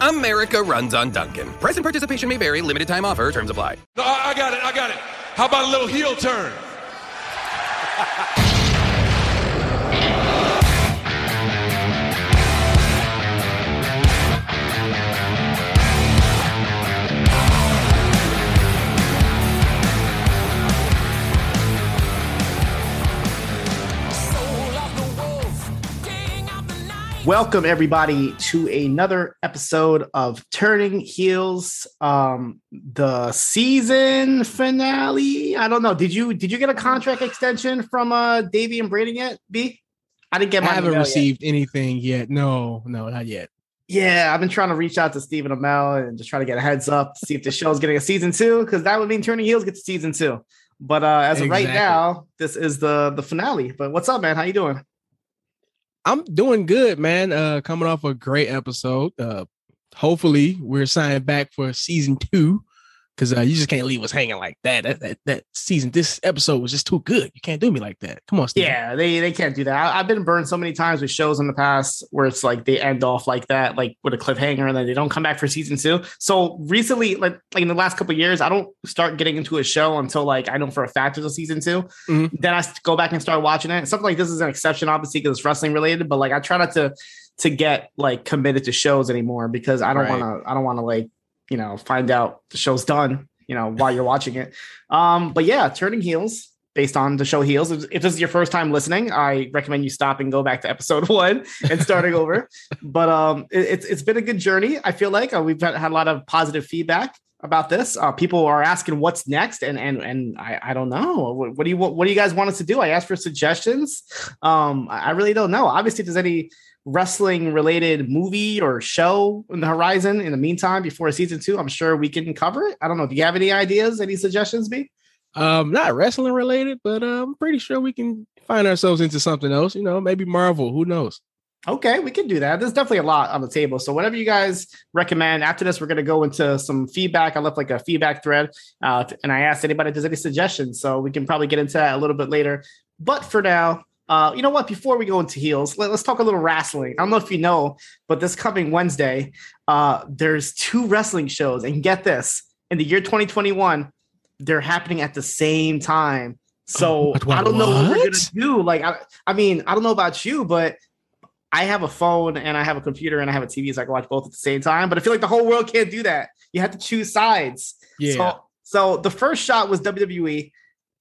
America runs on Dunkin'. Present participation may vary. Limited time offer. Terms apply. No, I, I got it. I got it. How about a little heel turn? Welcome everybody to another episode of Turning Heels, um, the season finale. I don't know. Did you did you get a contract extension from uh Davie and Brady yet? B, I didn't get. I haven't received anything yet. No, no, not yet. Yet. Yeah, I've been trying to reach out to Stephen Amell and just try to get a heads up to see if the show's getting a season two because that would mean Turning Heels gets a season two. But uh, as of right now, this is the the finale. But what's up, man? How you doing? I'm doing good, man. Uh, coming off a great episode. Uh, hopefully we're signed back for season two because uh, you just can't leave us hanging like that. That, that. that season, this episode was just too good. You can't do me like that. Come on, Steve. Yeah, they they can't do that. I, I've been burned so many times with shows in the past where it's like they end off like that, like with a cliffhanger, and then they don't come back for season two. So recently, like like in the last couple of years, I don't start getting into a show until like I know for a fact it's a season 2 Mhm. Then I go back and start watching it. Something like this is an exception, obviously, because it's wrestling related. But like I try not to to get like committed to shows anymore because I don't Right. want to. I don't want to like you know find out the show's done. You know while you're watching it. Um, but yeah, turning heels based on the show heels. If this is your first time listening, I recommend you stop and go back to episode one and starting over. But um, it- it's it's been a good journey. I feel like uh, we've had, a lot of positive feedback about this. Uh, people are asking what's next, and and and I, I don't know. What, what do you what, what do you guys want us to do? I asked for suggestions. Um, I really don't know. Obviously, if there's any wrestling related movie or show in the horizon in the meantime before season two, I'm sure we can cover it. I don't know. Do you have any ideas, any suggestions, B? Um, not wrestling related, but uh, I'm pretty sure we can find ourselves into something else. You know, maybe Marvel. Who knows? Okay, we can do that. There's definitely a lot on the table. So whatever you guys recommend. After this, we're going to go into some feedback. I left like a feedback thread, uh, and I asked anybody if there's any suggestions. So we can probably get into that a little bit later. But for now, uh, you know what? Before we go into heels, let, us talk a little wrestling. I don't know if you know, but this coming Wednesday, uh, there's two wrestling shows, and get this: in the year 2021, they're happening at the same time. So What- what- I don't know what we're gonna do. Like, I, I mean, I don't know about you, but I have a phone and I have a computer and I have a TV, so I can watch both at the same time. But I feel like the whole world can't do that. You have to choose sides. Yeah. So, so the first shot was WWE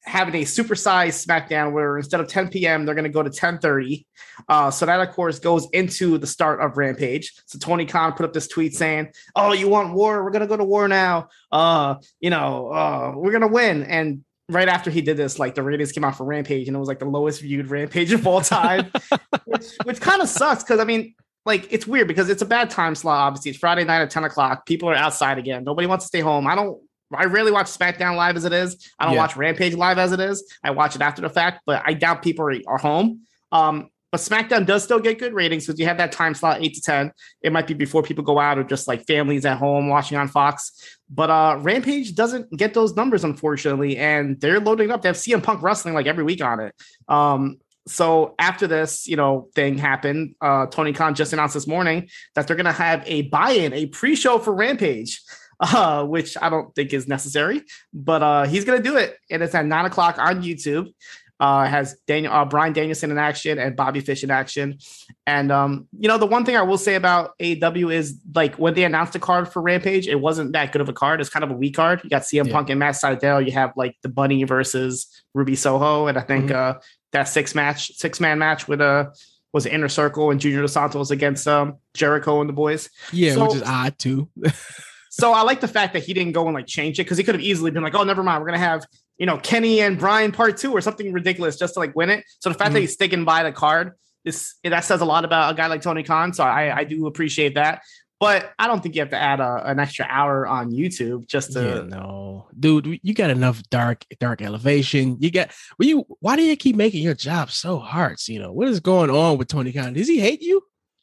having a supersized SmackDown where instead of 10 p.m. they're going to go to 10:30. Uh, so that of course goes into the start of Rampage. So Tony Khan put up this tweet saying, "Oh, you want war? We're going to go to war now. Uh, you know, uh, we're going to win." And right after he did this, like the ratings came out for Rampage, and it was like the lowest viewed Rampage of all time, which which kind of sucks because I mean. Like it's weird because it's a bad time slot. Obviously, it's Friday night at 10 o'clock. People are outside again. Nobody wants to stay home. I don't I rarely watch SmackDown live as it is. I don't Yeah. watch Rampage live as it is. I watch it after the fact, but I doubt people are, are home. Um, but SmackDown does still get good ratings because you have that time slot eight to ten. It might be before people go out or just like families at home watching on Fox. But uh Rampage doesn't get those numbers, unfortunately, and they're loading up. They have CM Punk wrestling like every week on it. Um, so after this, you know, thing happened, uh, Tony Khan just announced this morning that they're gonna have a buy-in, a pre-show for Rampage. Uh, which I don't think is necessary, but uh, he's gonna do it, and it's at nine o'clock on YouTube uh, has Daniel uh, Bryan Danielson in action and Bobby Fish in action. And um, you know, the one thing I will say about AEW is like when they announced the card for Rampage, it wasn't that good of a card. It's kind of a weak card. You got CM yeah. Punk and Matt Sydal. You have like the Bunny versus Ruby Soho, and I think mm-hmm. uh, that six match, six man match with a uh, was Inner Circle and Junior Dos Santos against um, Jericho and the boys. Yeah, so, which is odd too. so I like the fact that he didn't go and like change it because he could have easily been like, oh, never mind, we're gonna have you know, Kenny and Bryan part two or something ridiculous just to like win it. So the fact mm-hmm. that he's sticking by the card is that says a lot about a guy like Tony Khan. So I, I do appreciate that. But I don't think you have to add a, an extra hour on YouTube just to. Yeah, no, dude, you got enough dark, dark elevation. You got. Well, you. Why do you keep making your job so hard? You know what is going on with Tony Khan? Does he hate you?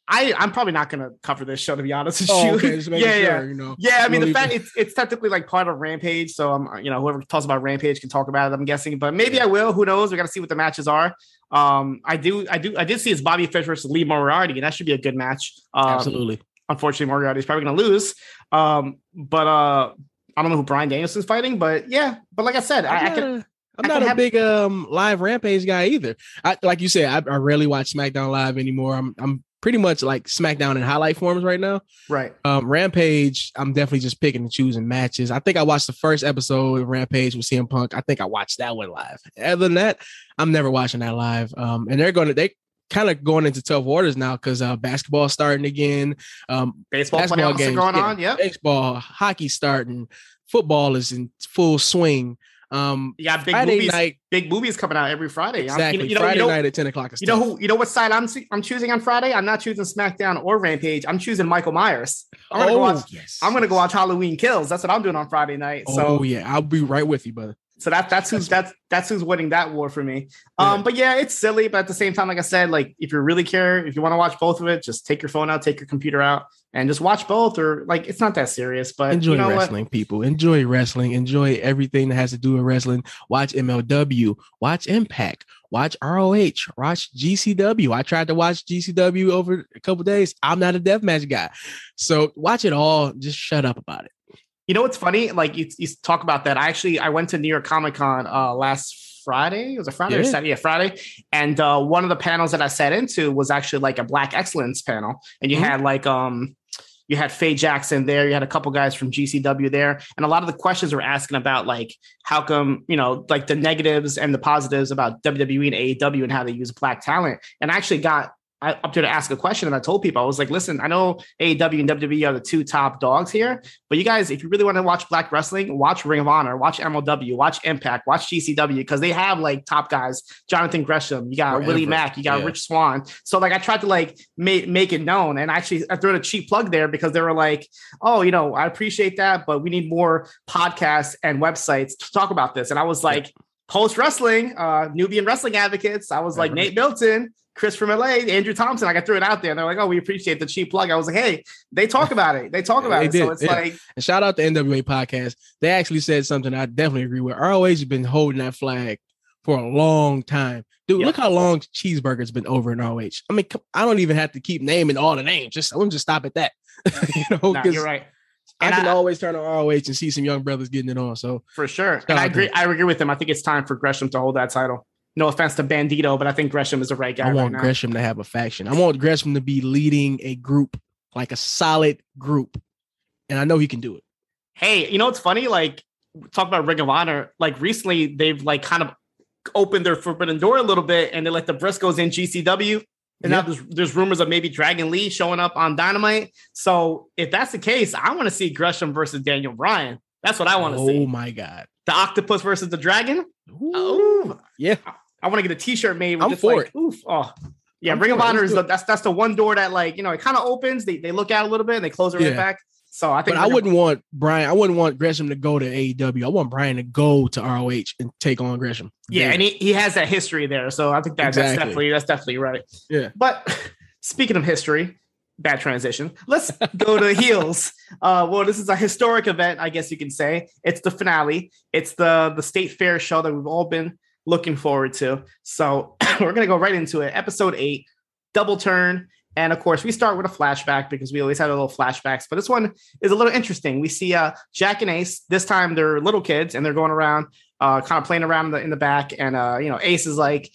I I'm probably not gonna cover this show to be honest with oh, you. Okay, yeah, sure, yeah, you know. Yeah, I mean the fact it's it's technically like part of Rampage, so I'm you know whoever talks about Rampage can talk about it. I'm guessing, but maybe I will. Who knows? We got to see what the matches are. Um, I do I do I did see it's Bobby Fish versus Lee Moriarty, and that should be a good match. Um, Absolutely. Unfortunately, Moriarty is probably gonna lose. Um, but uh, I don't know who Bryan Danielson's fighting, but yeah. But like I said, I, I can. I'm not a have... big um live rampage guy either. I like you said, I, I rarely watch SmackDown live anymore. I'm I'm pretty much like SmackDown in highlight forms right now. Right. Um, Rampage, I'm definitely just picking and choosing matches. I think I watched the first episode of Rampage with CM Punk. I think I watched that one live. Other than that, I'm never watching that live. Um, and they're going to they kind of going into tough waters now because uh, basketball starting again. Um, baseball basketball games going on. Yeah. Baseball, hockey starting. Football is in full swing. Um, yeah, big Friday movies. Night, big movies coming out every Friday. Exactly. You know, Friday you know, night at ten o'clock. You know who? You know what side I'm I'm choosing on Friday? I'm not choosing SmackDown or Rampage. I'm choosing Michael Myers. I'm gonna oh, go watch. Yes. I'm gonna go watch Halloween Kills. That's what I'm doing on Friday night. Oh so, yeah, I'll be right with you, brother. So that that's who's that's that's who's winning that war for me. Um, yeah. but yeah, it's silly, but at the same time, like I said, like if you really care, if you want to watch both of it, just take your phone out, take your computer out, and just watch both. Or like it's not that serious, but enjoy you know wrestling, what? people. Enjoy wrestling. Enjoy everything that has to do with wrestling. Watch MLW. Watch Impact. Watch ROH. Watch GCW. I tried to watch GCW over a couple days. I'm not a deathmatch guy, so watch it all. Just shut up about it. You know what's funny? Like you, you talk about that. I actually I went to New York Comic Con uh, last Friday. It was a Friday yeah. or Saturday? Yeah, Friday. And uh, one of the panels that I sat into was actually like a Black Excellence panel, and you mm-hmm. had like um you had Faye Jackson there. You had a couple guys from GCW there, and a lot of the questions were asking about like how come you know like the negatives and the positives about WWE and AEW and how they use black talent. And I actually got I, up there to ask a question, and I told people I was like, "Listen, I know AEW and WWE are the two top dogs here, but you guys, if you really want to watch black wrestling, watch Ring of Honor, watch MLW, watch Impact, watch GCW because they have like top guys. Jonathan Gresham, you got. Willie Mack, you got yeah. Rich Swann. So like, I tried to like make make it known, and actually I threw a cheap plug there because they were like, "Oh, you know, I appreciate that, but we need more podcasts and websites to talk about this." And I was like. Yeah. Post wrestling, uh, Nubian wrestling advocates. I was like Nate Milton, Chris from LA, Andrew Thompson. Like I threw it out there. And they're like, oh, we appreciate the cheap plug. I was like, hey, they talk about it. They talk about they it. Did. So it's yeah. like and shout out to NWA podcast. They actually said something I definitely agree with. ROH has been holding that flag for a long time. Dude, look how long cheeseburger's been over in ROH. I mean, I don't even have to keep naming all the names. Just let me just stop at that. you know, nah, you're right. And I can I, always turn on ROH and see some young brothers getting it on. So for sure, and I agree. I agree with him. I think it's time for Gresham to hold that title no offense to Bandido, but I think Gresham is the right guy. I want right Gresham to have a faction. I want Gresham to be leading a group, like a solid group. And I know he can do it. Hey, you know what's funny? Like, talk about Ring of Honor. Like, recently, they've like kind of opened their forbidden door a little bit and they let the Briscoes in GCW. And yep. now there's, there's rumors of maybe Dragon Lee showing up on Dynamite. So if that's the case, I want to see Gresham versus Daniel Bryan. That's what I want to oh see. Oh my God. The octopus versus the dragon. Ooh. Oh, yeah. I want to get a T-shirt made. With I'm just for like, it. Oof, oh, yeah. I'm Ring of Honor is the, that's that's the one door that like you know it kind of opens. They they look out a little bit and they close it yeah. right back. So I think But I wouldn't want Bryan. I wouldn't want Gresham to go to AEW. I want Bryan to go to ROH and take on Gresham. Yeah, There. and he, he has that history there. So I think that, that's definitely that's definitely right. Yeah. But speaking of history, bad transition. Let's go to heels. Uh, well, this is a historic event, I guess you can say. It's the finale. It's the the state fair show that we've all been looking forward to. So we're gonna go right into it. Episode eight, double turn. And of course, we start with a flashback because we always have a little flashbacks. But this one is a little interesting. We see uh, Jack and Ace. This time they're little kids and they're going around, uh, kind of playing around in the, in the back. And uh, you know, Ace is like,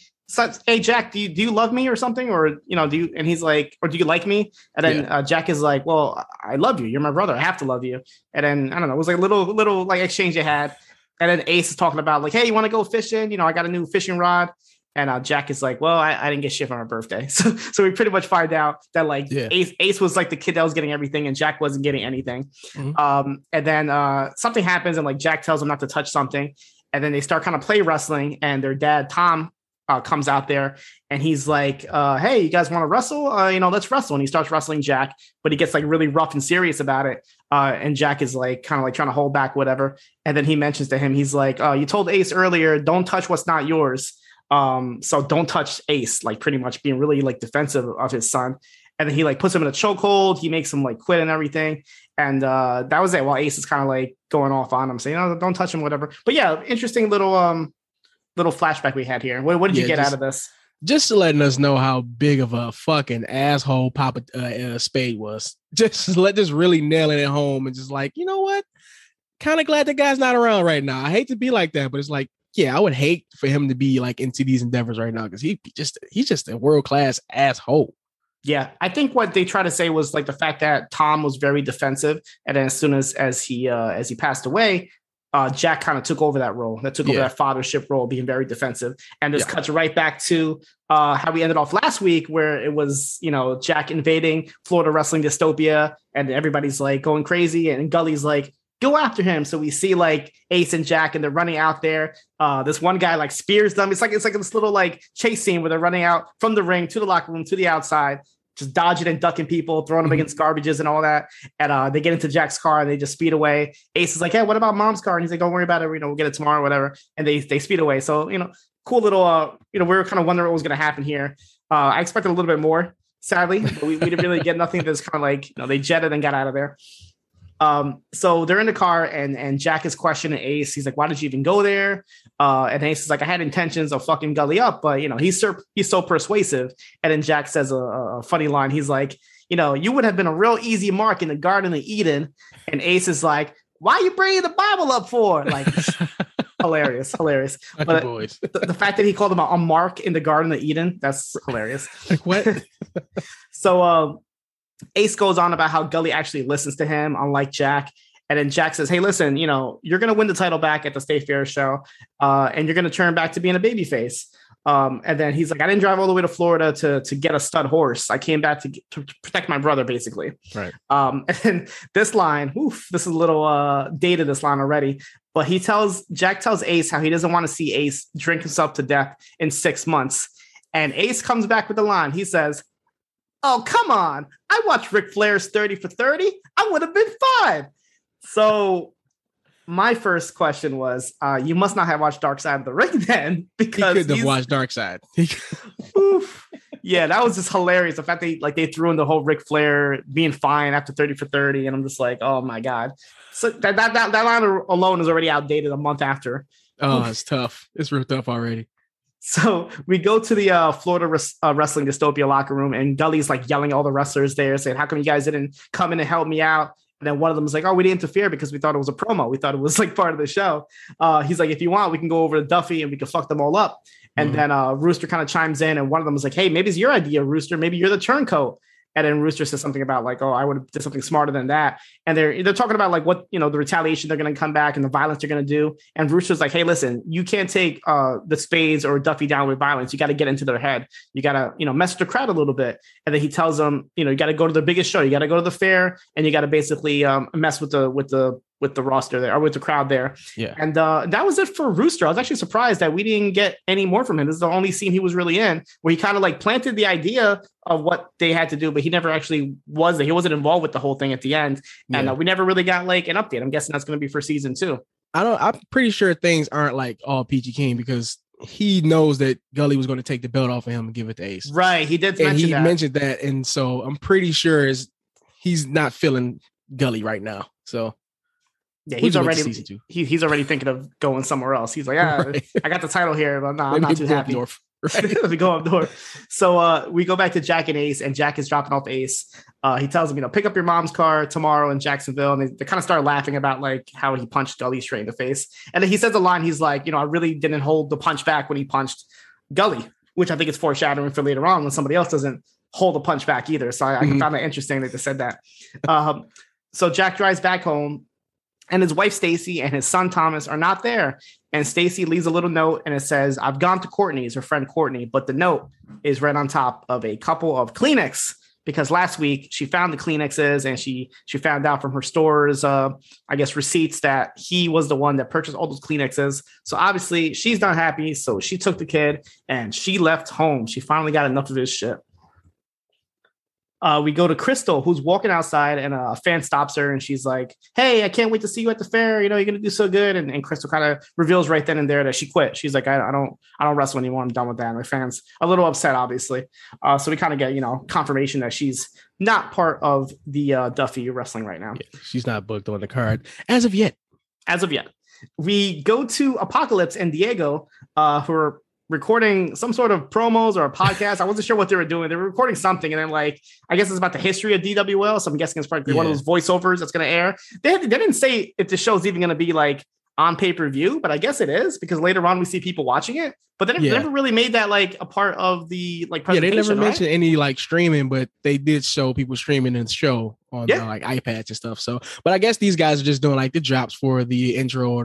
"Hey Jack, do you do you love me or something? Or you know, do you?" And he's like, "Or do you like me?" And then uh, Jack is like, "Well, I love you. You're my brother. I have to love you." And then I don't know. It was like a little little like exchange they had. And then Ace is talking about like, "Hey, you want to go fishing? You know, I got a new fishing rod." And uh, Jack is like, "Well, I, I didn't get shit for my birthday." So, so we pretty much find out that like Yeah. Ace, Ace was like the kid that was getting everything, and Jack wasn't getting anything. Mhm. Um, and then uh, something happens, and like Jack tells him not to touch something, and then they start kind of play wrestling, and their dad Tom uh, comes out there, and he's like, uh, "Hey, you guys want to wrestle? Uh, you know, let's wrestle." And he starts wrestling Jack, but he gets like really rough and serious about it. Uh, and Jack is like kind of like trying to hold back, whatever. And then he mentions to him, he's like, uh, "You told Ace earlier, don't touch what's not yours." Um, so don't touch Ace, like pretty much being really like defensive of his son. And then he like puts him in a chokehold. He makes him like quit and everything. And uh, that was it. While Ace is kind of like going off on him, saying, "No, don't touch him, whatever." But yeah, interesting little um little flashback we had here. What, what did you get just- out of this? just letting us know how big of a fucking asshole Papa uh, uh, Spade was. Just let just really nailing it home and just like, you know what? Kind of glad the guy's not around right now. I hate to be like that, but it's like, yeah, I would hate for him to be like into these endeavors right now because he just he's just a world class asshole. Yeah, I think what they try to say was like the fact that Tom was very defensive, and then as soon as as he uh, as he passed away, uh, Jack kind of took over that role. That took over that fathership role, being very defensive, and this Yeah. cuts right back to uh, how we ended off last week, where it was you know Jack invading Florida wrestling dystopia, and everybody's like going crazy, and Gully's like. Go after him. So we see like Ace and Jack, and they're running out there. Uh, this one guy like spears them. It's like it's like this little like chase scene where they're running out from the ring to the locker room to the outside, just dodging and ducking people, throwing them Mhm. against garbages and all that. And uh, they get into Jack's car and they just speed away. Ace is like, "Hey, what about Mom's car?" And he's like, "Don't worry about it. You know, we'll get it tomorrow, or whatever." And they they speed away. So you know, cool little. Uh, you know, we were kind of wondering what was going to happen here. Uh, I expected a little bit more, sadly, but we, we didn't really get nothing. That's kind of like you know they jetted and got out of there. Um, so they're in the car and and Jack is questioning Ace. He's like, "Why did you even go there?" Uh, and Ace is like, "I had intentions of fucking Gully up, but you know he's so he's so persuasive." And then Jack says a, a funny line. He's like, "You know, you would have been a real easy mark in the Garden of Eden." And Ace is like, "Why are you bringing the Bible up for?" Like, hilarious, hilarious. Not But-. The, the fact that he called him a, a mark in the Garden of Eden, that's hilarious. Like what? So um, Ace goes on about how Gully actually listens to him, unlike Jack. And then Jack says, "Hey, listen, you know, you're gonna win the title back at the State Fair show, uh, and you're gonna turn back to being a babyface." Um, and then he's like, "I didn't drive all the way to Florida to to get a stud horse. I came back to, to protect my brother, basically." Right. Um, and this line, oof, this is a little uh, dated. This line already, but he tells Jack tells Ace how he doesn't want to see Ace drink himself to death in six months. And Ace comes back with the line. He says, Oh, come on. I watched Ric Flair's 30 for 30. I would have been fine. So my first question was, uh, you must not have watched Dark Side of the Ring then, because He couldn't have watched Dark Side. Oof. yeah, that was just hilarious. The fact they like they threw in the whole Ric Flair being fine after 30 for 30, and I'm just like, oh my god. So that that that, that line alone is already outdated a month after. Oh, it's tough. It's real tough already. So we go to the uh, Florida res- uh, Wrestling Dystopia locker room, and Gully's like yelling all the wrestlers there, saying, "How come you guys didn't come in and help me out?" And then one of them is like, "Oh, we didn't interfere because we thought it was a promo. We thought it was like part of the show." Uh, he's like, "If you want, we can go over to Duffy and we can fuck them all up." And Mhm. then uh, Rooster kind of chimes in, and one of them is like, "Hey, maybe it's your idea, Rooster. Maybe you're the turncoat." And then Rooster says something about like, "Oh, I would have did something smarter than that." And they're they're talking about like what you know the retaliation they're going to come back and the violence they're going to do. And Rooster's like, "Hey, listen, you can't take uh, the Spades or Duffy down with violence. You got to get into their head. You got to you know mess with the crowd a little bit." And then he tells them, you know, you got to go to the biggest show. You got to go to the fair, and you got to basically um, mess with the with the with the roster there or with the crowd there. Yeah. And uh, that was it for Rooster. I was actually surprised that we didn't get any more from him. This is the only scene he was really in where he kind of like planted the idea of what they had to do, but he never actually was there. He wasn't involved with the whole thing at the end. And Yeah. uh, we never really got like an update. I'm guessing that's going to be for season two. I don't. I'm pretty sure things aren't like all peachy keen because he knows that Gully was going to take the belt off of him and give it to Ace, Right. He did and mention he that. mentioned that, and so I'm pretty sure is he's not feeling Gully right now. So yeah, he's just wait till already he, he's already thinking of going somewhere else. He's like, yeah, Right. I got the title here, but I'm not he'll too happy. north. Right. Let me go up north. So uh, we go back to Jack and Ace, and Jack is dropping off Ace. Uh, he tells him, you know, pick up your mom's car tomorrow in Jacksonville. And they, they kind of start laughing about like how he punched Gully straight in the face. And then he says a line, he's like, you know, I really didn't hold the punch back when he punched Gully, which I think is foreshadowing for later on when somebody else doesn't hold a punch back either. So I, I Mhm. found that interesting that they said that. Um, so Jack drives back home, and his wife Staci and his son Thomas are not there. And Staci leaves a little note and it says, I've gone to Courtney's, her friend Courtney, but the note is right on top of a couple of Kleenex because last week she found the Kleenexes and she she found out from her store's uh I guess receipts that he was the one that purchased all those Kleenexes. So obviously she's not happy. So she took the kid and she left home. She finally got enough of his shit. Uh, we go to Crystal, who's walking outside, and a fan stops her, and she's like, "Hey, I can't wait to see you at the fair. You know, you're gonna do so good." And, and Crystal kind of reveals right then and there that she quit. She's like, I, "I don't, I don't wrestle anymore. I'm done with that." My fans a little upset, obviously. Uh, so we kind of get, you know, confirmation that she's not part of the uh, Duffy wrestling right now, Yeah, she's not booked on the card as of yet. as of yet. We go to Apocalypse and Diego, uh, who are recording some sort of promos or a podcast. I wasn't sure what they were doing. They were recording something, and then like I guess it's about the history of DWL. So I'm guessing it's probably one of those voiceovers that's going to air. They, they didn't say if the show's even going to be like on pay per view, but I guess it is because later on we see people watching it. But they never, Yeah. never really made that like a part of the like Yeah, they never right? mentioned any like streaming, but they did show people streaming in the show on Yeah. uh, like iPads and stuff. So, but I guess these guys are just doing like the drops for the intro or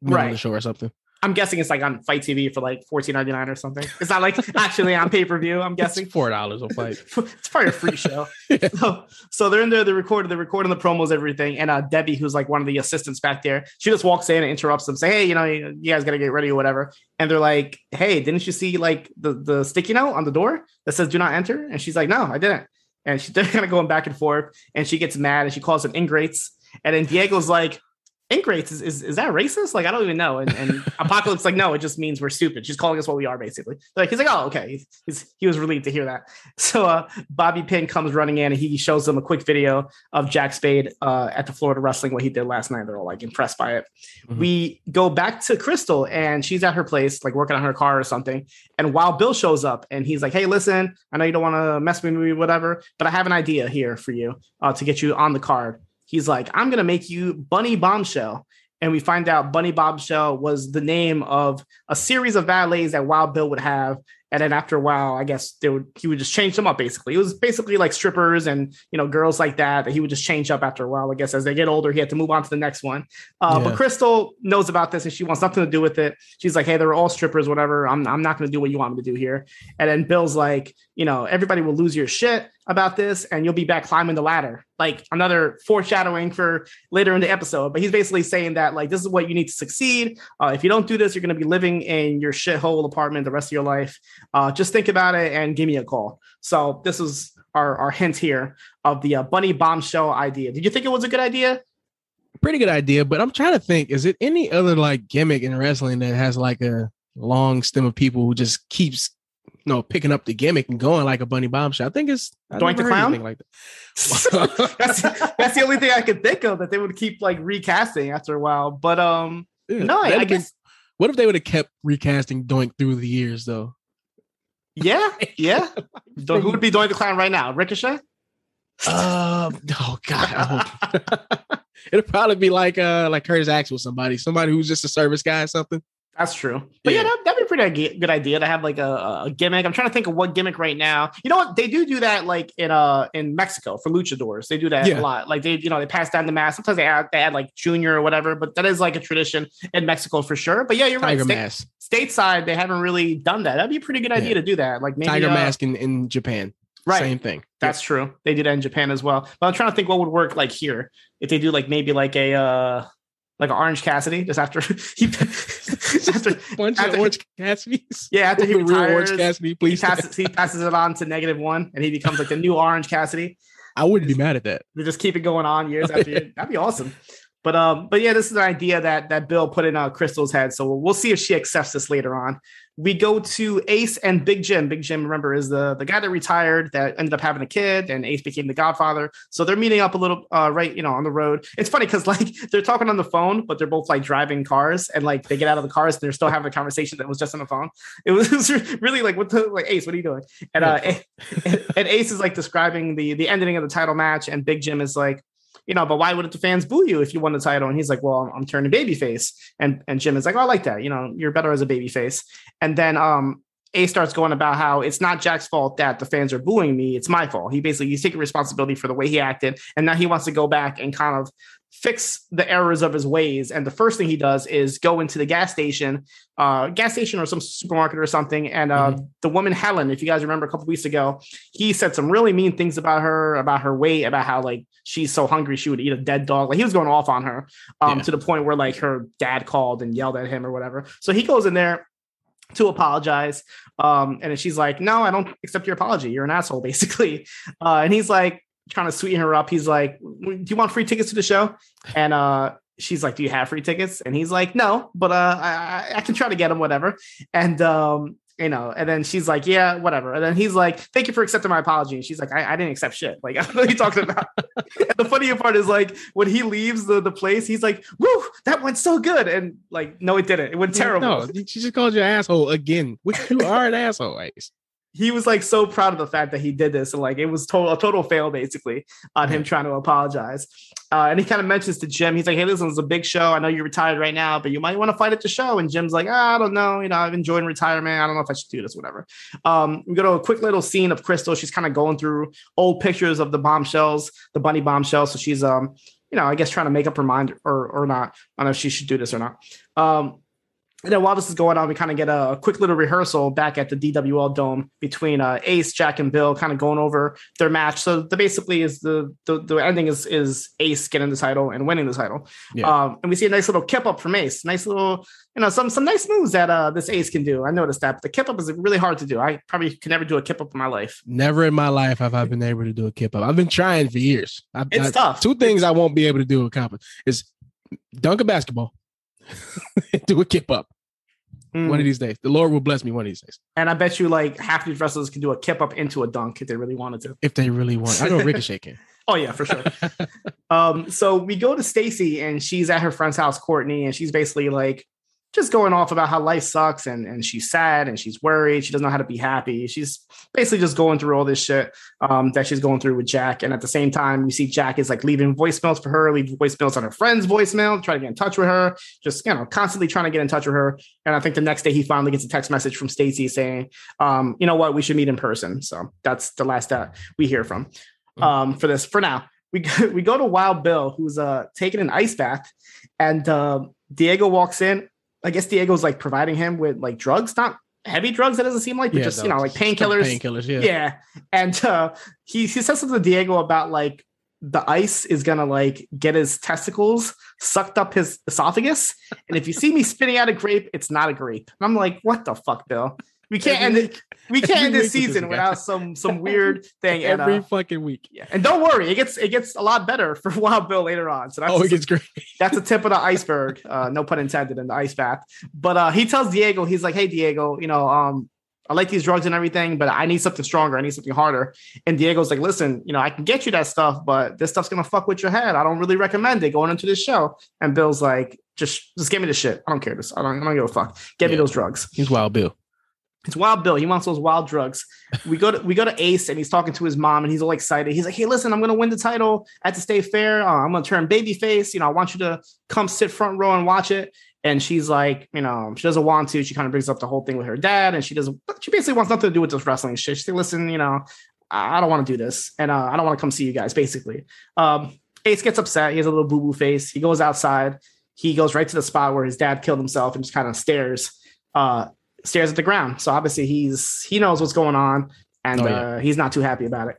the middle the Right. show or something. I'm guessing it's like on Fight TV for like 14.99 or something. It's not like actually on pay per view. I'm guessing. It's four dollars a fight. it's probably a free show. so, so they're in there, they're recording, they're recording the promos, everything. And uh, Debbie, who's like one of the assistants back there, she just walks in and interrupts them, say, Hey, you know, you you guys gotta get ready or whatever. And they're like, Hey, didn't you see like the, the sticky note on the door that says do not enter? And she's like, No, I didn't. And she, they're kind of going back and forth, and she gets mad and she calls them ingrates. And then Diego's like, Ingrates is, is, is that racist? Like, I don't even know. And, and Apocalypse, like, no, it just means we're stupid. She's calling us what we are, basically. Like, he's like, oh, okay. He's, he was relieved to hear that. So uh, Bobby Pin comes running in and he shows them a quick video of Jack Spade uh, at the Florida Wrestling, what he did last night. They're all like impressed by it. Mhm. We go back to Crystal and she's at her place, like working on her car or something. And while Bill shows up and he's like, hey, listen, I know you don't want to mess with me, whatever, but I have an idea here for you uh, to get you on the card. He's like, I'm going to make you Bunny Bombshell. And we find out Bunny Bombshell was the name of a series of valets that Wild Bill would have. And then after a while, I guess they would he would just change them up basically. It was basically like strippers and you know girls like that that he would just change up after a while. I guess as they get older, he had to move on to the next one. Uh, But Crystal knows about this and she wants nothing to do with it. She's like, "Hey, they're all strippers, whatever. I'm I'm not going to do what you want me to do here." And then Bill's like, "You know, everybody will lose your shit about this, and you'll be back climbing the ladder." Like another foreshadowing for later in the episode. But he's basically saying that like this is what you need to succeed. Uh, if you don't do this, you're going to be living in your shithole apartment the rest of your life. Uh, just think about it and give me a call. So this is our, our hint here of the uh, bunny bombshell idea. Did you think it was a good idea? Pretty good idea, but I'm trying to think: is it any other like gimmick in wrestling that has like a long stem of people who just keeps know picking up the gimmick and going like a bunny bombshell? I think it's I Doink the Clown? like that. that's, that's the only thing I could think of that they would keep like recasting after a while. But um, Yeah, no, I, I been- guess What if they would have kept recasting Doink through the years though? yeah, yeah. Who would be doing the clown right now? Ricochet. Um, oh god, I hope- it'll probably be like uh like Curtis Axel, somebody, somebody who's just a service guy or something. That's true. But yeah, Yeah. that, a pretty good idea to have like a, a gimmick. I'm trying to think of what gimmick right now. You know what? They do do that like in uh in Mexico for luchadors. They do that Yeah. a lot. Like they, you know, they pass down the mask. Sometimes they add, they add like junior or whatever, but that is like a tradition in Mexico for sure. But yeah, you're Tiger right. Mask, stateside, they haven't really done that. That'd be a pretty good idea Yeah. to do that. Like maybe Tiger uh, Mask in, in Japan, Right. Same thing. That's true. They did that in Japan as well. But I'm trying to think what would work like here. If they do like maybe like a uh like an Orange Cassidy, just after he after, bunch after, of Orange Cassidys. Yeah, after he retires, Orange Cassidy, please. He passes, he passes it on to negative one, and he becomes like the new Orange Cassidy. I wouldn't be mad at that. They just keep it going on years after year. That'd be awesome. But um, but yeah, this is an idea that that Bill put in uh, Crystal's head. So we'll see if she accepts this later on. We go to Ace and Big Jim. Big Jim, remember, is the the guy that retired that ended up having a kid, and Ace became the Godfather. So they're meeting up a little, uh, right, you know, on the road. It's funny because like they're talking on the phone, but they're both like driving cars, and like they get out of the cars, and they're still having a conversation that was just on the phone. It was, it was really like, what the like, Ace, what are you doing? And uh, and, and Ace is like describing the the ending of the title match, and Big Jim is like you know, but why wouldn't the fans boo you if you won the title? And he's like, well, I'm turning babyface. And and Jim is like, oh, I like that. You know, you're better as a babyface. And then um a starts going about how it's not Jack's fault that the fans are booing me. It's my fault. He basically he's taking responsibility for the way he acted, and now he wants to go back and kind of fix the errors of his ways. And the first thing he does is go into the gas station, uh, gas station or some supermarket or something. And uh, mm-hmm. the woman Helen, if you guys remember a couple weeks ago, he said some really mean things about her, about her weight, about how like she's so hungry she would eat a dead dog. Like he was going off on her um, yeah. to the point where like her dad called and yelled at him or whatever. So he goes in there to apologize. Um, and she's like, No, I don't accept your apology. You're an asshole, basically. Uh, and he's like, trying to sweeten her up. He's like, Do you want free tickets to the show? And uh, she's like, Do you have free tickets? And he's like, No, but uh, I, I can try to get them, whatever. And um, you know, and then she's like, yeah, whatever. And then he's like, thank you for accepting my apology. And she's like, I, I didn't accept shit. Like, what are you talking about? and the funny part is like when he leaves the, the place, he's like, woo, that went so good. And like, no, it didn't. It went terrible. No, she just called you an asshole again, which you are an asshole, Ace he was like so proud of the fact that he did this and like it was total a total fail basically on him trying to apologize. Uh, and he kind of mentions to jim he's like hey listen it's a big show. I know you're retired right now but you might want to fight at the show. And jim's like oh, i don't know. You know i've enjoyed retirement. I don't know if i should do this whatever. Um, we go to a quick little scene of crystal. She's kind of going through old pictures of the bombshells the bunny bombshells. So she's um you know i guess trying to make up her mind or or not. I don't know if she should do this or not. Um and then while this is going on, we kind of get a quick little rehearsal back at the DWL Dome between uh, Ace, Jack, and Bill, kind of going over their match. So the basically is the, the the ending is is Ace getting the title and winning the title. Yeah. Um, and we see a nice little kip up from Ace, nice little you know some some nice moves that uh, this Ace can do. I noticed that, but the kip up is really hard to do. I probably can never do a kip up in my life. Never in my life have I been able to do a kip up. I've been trying for years. I, it's I, tough. Two things I won't be able to do accomplish is dunk a basketball, do a kip up Mm. One of these days, the Lord will bless me. One of these days, and I bet you like half these wrestlers can do a kip up into a dunk if they really wanted to. If they really want, I know Ricochet can. oh yeah, for sure. um, so we go to Staci, and she's at her friend's house, Courtney, and she's basically like, just going off about how life sucks and, and she's sad and she's worried. She doesn't know how to be happy. She's basically just going through all this shit um, that she's going through with Jack. And at the same time, we see Jack is like leaving voicemails for her, leaving voicemails on her friend's voicemail, trying to get in touch with her, just, you know, constantly trying to get in touch with her. And I think the next day he finally gets a text message from Staci saying, um, you know what, we should meet in person. So that's the last that we hear from mm-hmm. um, for this for now. We go, we go to Wild Bill, who's uh, taking an ice bath, and uh, Diego walks in I guess Diego's like providing him with like drugs, not heavy drugs. That doesn't seem like, but yeah, just you know, like painkillers. Painkillers, yeah. Yeah, and uh, he he says something to Diego about like the ice is gonna like get his testicles sucked up his esophagus, and if you see me spitting out a grape, it's not a grape. And I'm like, what the fuck, Bill? We can't end it. We can't end this season without some some weird thing. Every and, uh, fucking week. Yeah, and don't worry, it gets it gets a lot better for Wild Bill later on. So that's oh, it gets great. that's a tip of the iceberg. Uh, no pun intended in the ice bath. But uh, he tells Diego, he's like, "Hey, Diego, you know, um, I like these drugs and everything, but I need something stronger. I need something harder." And Diego's like, "Listen, you know, I can get you that stuff, but this stuff's gonna fuck with your head. I don't really recommend it going into this show." And Bill's like, "Just, just give me the shit. I don't care. This. I don't, I don't give a fuck. Get yeah. me those drugs." He's Wild Bill. It's Wild Bill. He wants those wild drugs. We go to we go to Ace, and he's talking to his mom, and he's all excited. He's like, "Hey, listen, I'm gonna win the title at the state fair. Uh, I'm gonna turn babyface. You know, I want you to come sit front row and watch it." And she's like, you know, she doesn't want to. She kind of brings up the whole thing with her dad, and she doesn't. She basically wants nothing to do with this wrestling shit. She's like, "Listen, you know, I don't want to do this, and uh, I don't want to come see you guys." Basically, um, Ace gets upset. He has a little boo boo face. He goes outside. He goes right to the spot where his dad killed himself and just kind of stares. Uh, stares at the ground. So obviously he's he knows what's going on, and oh, yeah. uh, he's not too happy about it.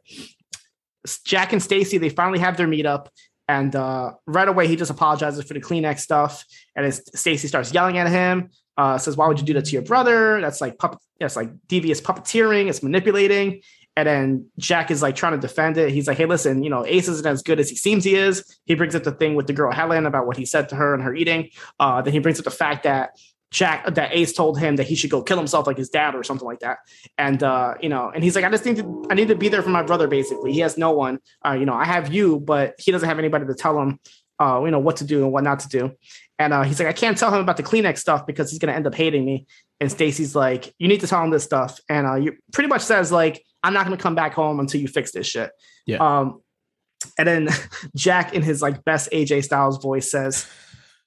Jack and Staci they finally have their meetup, And uh, right away, he just apologizes for the Kleenex stuff. And Staci starts yelling at him, uh, says, "Why would you do that to your brother? That's like puppet. That's like devious puppeteering. It's manipulating." And then Jack is like trying to defend it. He's like, "Hey, listen, you know, Ace isn't as good as he seems he is." He brings up the thing with the girl Helen about what he said to her and her eating. Uh, then he brings up the fact that Jack that Ace told him that he should go kill himself like his dad or something like that. And uh, you know, and he's like, I just need to I need to be there for my brother, basically. He has no one. Uh, you know, I have you, but he doesn't have anybody to tell him uh, you know, what to do and what not to do. And uh, he's like, I can't tell him about the Kleenex stuff because he's gonna end up hating me. And Staci's like, you need to tell him this stuff. And uh, you pretty much says like, I'm not gonna come back home until you fix this shit. Yeah. Um, and then Jack, in his like best AJ Styles voice, says,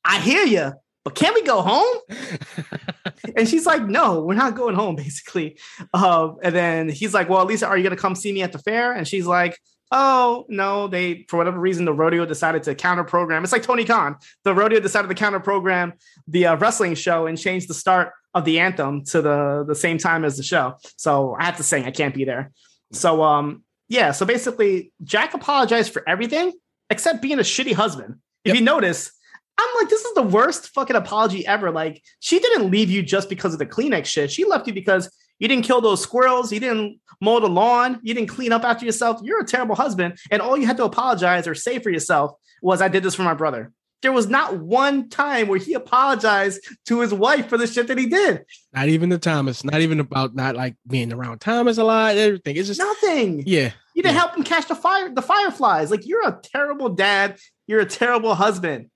"I hear you, but can we go home?" and she's like, "No, we're not going home." Basically, um, and then he's like, "Well, Lisa, are you gonna come see me at the fair?" And she's like, "Oh no, they for whatever reason the rodeo decided to counter program. It's like Tony Khan. The rodeo decided to counter program the uh, wrestling show and change the start of the anthem to the the same time as the show. So I have to sing. I can't be there. So um, yeah. So basically, Jack apologized for everything except being a shitty husband. If Yep. you notice, I'm like, this is the worst fucking apology ever. Like, she didn't leave you just because of the Kleenex shit. She left you because you didn't kill those squirrels, you didn't mow the lawn, you didn't clean up after yourself. You're a terrible husband. And all you had to apologize or say for yourself was, I did this for my brother. There was not one time where he apologized to his wife for the shit that he did. Not even the Thomas. Not even about not like being around Thomas a lot. Everything. It's just Nothing. yeah. You didn't Yeah. help him catch the fire, the fireflies. Like you're a terrible dad. You're a terrible husband.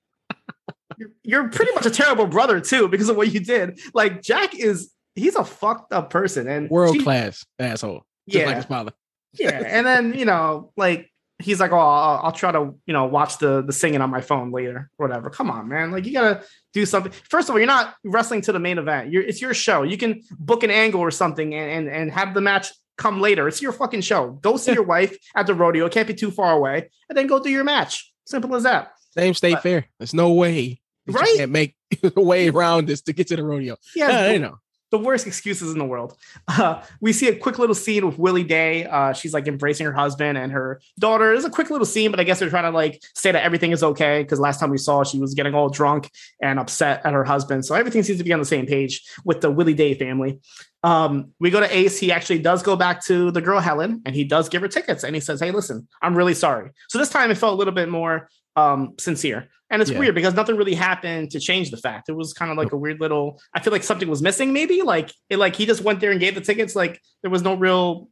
You're, pretty much a terrible brother too because of what you did. Like Jack is, he's a fucked up person and World she- class asshole. Just Yeah, like his father. yeah. And then you know, like he's like, oh, I'll, I'll try to you know watch the the singing on my phone later, whatever. Come on, man. Like you gotta do something. First of all, you're not wrestling to the main event. You're it's your show. You can book an angle or something and and, and have the match come later. It's your fucking show. Go see your wife at the rodeo. It can't be too far away, and then go do your match. Simple as that. Same state But- fair. There's no way. Right? can't make a way around this to get to the rodeo. Yeah, Yeah, you know. the worst excuses in the world. Uh, we see a quick little scene with Willie Day. Uh, she's like embracing her husband and her daughter. It's a quick little scene, but I guess they're trying to like say that everything is okay because last time we saw she was getting all drunk and upset at her husband. So everything seems to be on the same page with the Willie Day family. Um, we go to Ace. He actually does go back to the girl Helen and he does give her tickets and he says, Hey, listen, I'm really sorry. So this time it felt a little bit more um sincere. And it's Yeah. weird because nothing really happened to change the fact. It was kind of like a weird little, I feel like something was missing, maybe. Like it like he just went there and gave the tickets. Like there was no real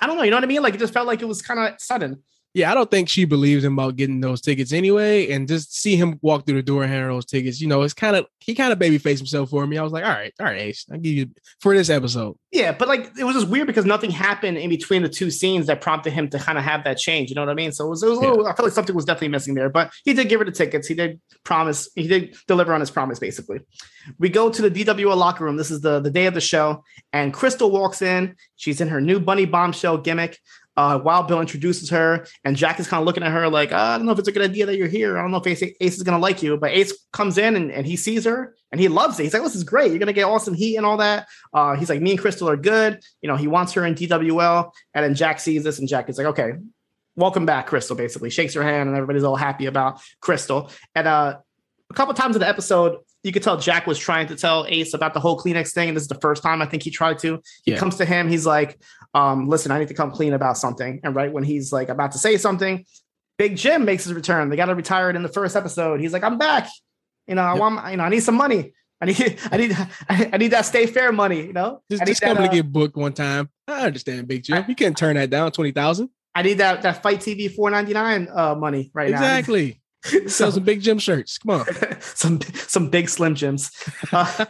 I don't know, you know what I mean? Like it just felt like it was kind of sudden. Yeah, I don't think she believes him about getting those tickets anyway. And just see him walk through the door and hand her those tickets, you know, it's kind of he kind of baby faced himself for me. I was like, all right, all right, Ace, I'll give you for this episode. Yeah, but like it was just weird because nothing happened in between the two scenes that prompted him to kind of have that change. You know what I mean? So it was, it was a little, I felt like something was definitely missing there, but he did give her the tickets. He did promise, he did deliver on his promise, basically. We go to the DWL locker room. This is the, the day of the show, and Crystal walks in. She's in her new bunny bombshell gimmick. Uh, Wild Bill introduces her, and Jack is kind of looking at her like, I don't know if it's a good idea that you're here. I don't know if Ace, Ace is going to like you. But Ace comes in and, and he sees her and he loves it. He's like, This is great. You're going to get awesome heat and all that. Uh, he's like, Me and Crystal are good. You know, he wants her in DWL. And then Jack sees this, and Jack is like, Okay, welcome back, Crystal, basically. Shakes her hand, and everybody's all happy about Crystal. And uh, a couple times in the episode, you could tell Jack was trying to tell Ace about the whole Kleenex thing. And this is the first time I think he tried to. He Yeah. comes to him, he's like, um, listen, I need to come clean about something. And right when he's like about to say something, Big Jim makes his return. They got to retire it in the first episode. He's like, I'm back. You know, I Yep. want, you know, I need some money. I need, I need, I need that stay fair money. You know, Just, I just that, coming uh, to get booked one time. I understand, Big Jim. You can't turn that down, twenty thousand. I need that that Fight TV 499 uh, money right now. Exactly. now. Sell so, some Big Jim shirts. Come on. some some big slim jims. Uh,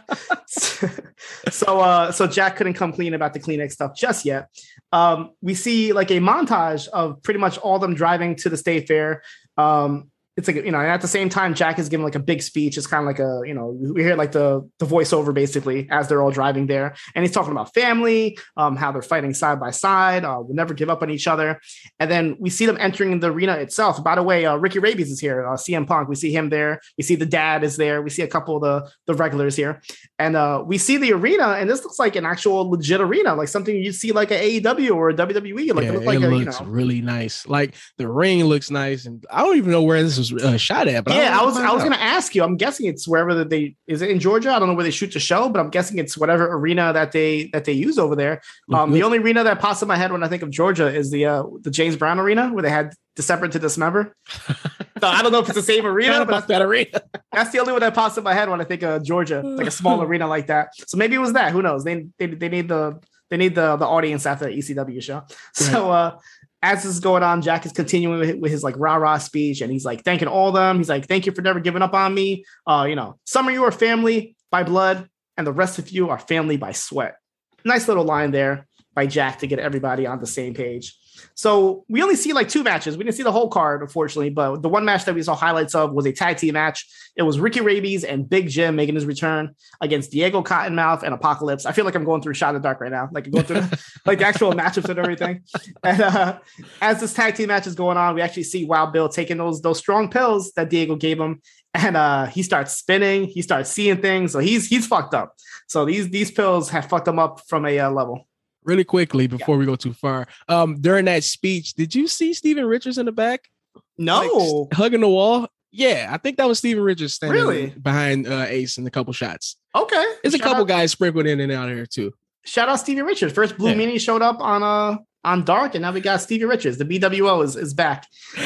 so uh, so Jack couldn't come clean about the Kleenex stuff just yet. Um, we see like a montage of pretty much all them driving to the state fair. Um, it's like you know, and at the same time, Jack is giving like a big speech. It's kind of like a you know, we hear like the the voiceover basically as they're all driving there, and he's talking about family, um, how they're fighting side by side, uh, will never give up on each other, and then we see them entering the arena itself. By the way, uh, Ricky Rabies is here, uh, CM Punk. We see him there. We see the dad is there. We see a couple of the the regulars here, and uh, we see the arena, and this looks like an actual legit arena, like something you see like a AEW or a WWE. Like yeah, it looks like it a, you know, really nice. Like the ring looks nice, and I don't even know where this was uh, shot at. But yeah, I was I was gonna ask you. I'm guessing it's wherever that they is it in Georgia. I don't know where they shoot the show, but I'm guessing it's whatever arena that they that they use over there. Um, the only arena that pops in my head when I think of Georgia is the uh, the James Brown arena where they had December to Dismember. so I don't know if it's the same arena, but that arena. that's the only one that pops in my head when I think of Georgia, like a small arena like that. So maybe it was that. Who knows? They they, they need the they need the the audience after the ECW show. So uh as this is going on, Jack is continuing with, with his like rah rah speech, and he's like thanking all of them. He's like, "Thank you for never giving up on me. Uh, you know, some of you are family by blood, and the rest of you are family by sweat." Nice little line there by Jack to get everybody on the same page. So we only see like two matches. We didn't see the whole card, unfortunately, but the one match that we saw highlights of was a tag team match. It was Ricky Rabies and Big Jim making his return against Diego Cottonmouth and Apocalypse. I feel like I'm going through Shot in the Dark right now, like going through like the actual matchups and everything. And uh, as this tag team match is going on, we actually see Wild Bill taking those those strong pills that Diego gave him, and uh, he starts spinning. He starts seeing things, so he's he's fucked up. So these these pills have fucked him up from a uh, level. Really quickly before we go too far, um, during that speech, did you see Stephen Richards in the back? No, Like, hugging the wall. Yeah, I think that was Stephen Richards standing Really? behind uh, Ace in a couple shots. okay. There's a Shout couple out- guys sprinkled in and out here too. shout out Stephen Richards. First Blue Yeah. Meanie showed up on uh on Dark, and now we got Stevie Richards. The BWO is, is back.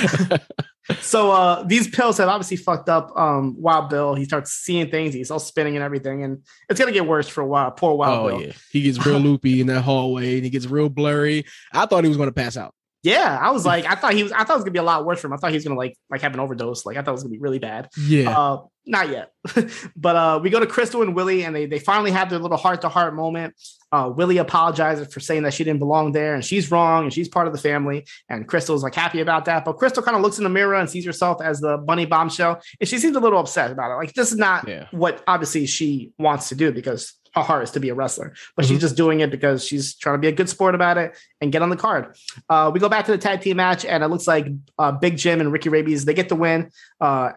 so uh these pills have obviously fucked up um Wild Bill. He starts seeing things, he's all spinning and everything, and it's gonna get worse for a while. Poor Wild oh Bill. yeah, he gets real loopy in that hallway and he gets real blurry. I thought he was going to pass out. Yeah, I was like, I thought he was I thought it was gonna be a lot worse for him. I thought he was gonna like like have an overdose. Like I thought it was gonna be really bad. Yeah, Uh, not yet. but uh, we go to Crystal and Willie, and they they finally have their little heart to heart moment. Uh, Willie apologizes for saying that she didn't belong there, and she's wrong, and she's part of the family. And Crystal's like happy about that. But Crystal kind of looks in the mirror and sees herself as the bunny bombshell, and she seems a little upset about it. Like this is not Yeah. what obviously she wants to do because her heart is to be a wrestler, but Mm-hmm. she's just doing it because she's trying to be a good sport about it and get on the card. Uh, we go back to the tag team match, and it looks like uh, Big Jim and Ricky Rabies they get the win. Uh,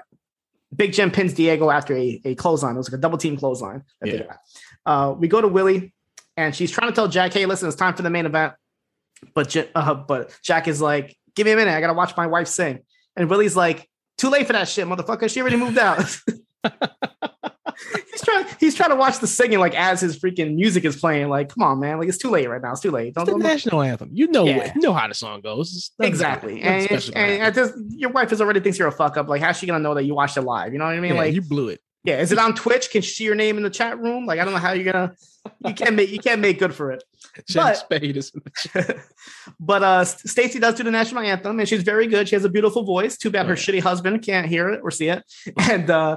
Big Jim pins Diego after a, a clothesline. It was like a double team clothesline. Yeah. Uh, we go to Willie, and she's trying to tell Jack, "Hey, listen, it's time for the main event." But uh, but Jack is like, "Give me a minute. I gotta watch my wife sing." And Willie's like, "Too late for that shit, motherfucker. She already moved out." he's trying. He's trying to watch the singing like as his freaking music is playing. Like, come on, man. Like it's too late right now. It's too late. Don't, it's the don't national anthem. You know, Yeah. you know how the song goes. Exactly. And, and, this, your wife is already thinks you're a fuck up. Like, how's she gonna know that you watched it live? You know what I mean? Yeah, like, you blew it. yeah, is it on Twitch? Can she see your name in the chat room? Like, I don't know how you're gonna. You can't make you can't make good for it. But- Spade is but uh Stacy does do the national anthem, and she's very good. She has a beautiful voice. Too bad Oh, her yeah. shitty husband can't hear it or see it. And uh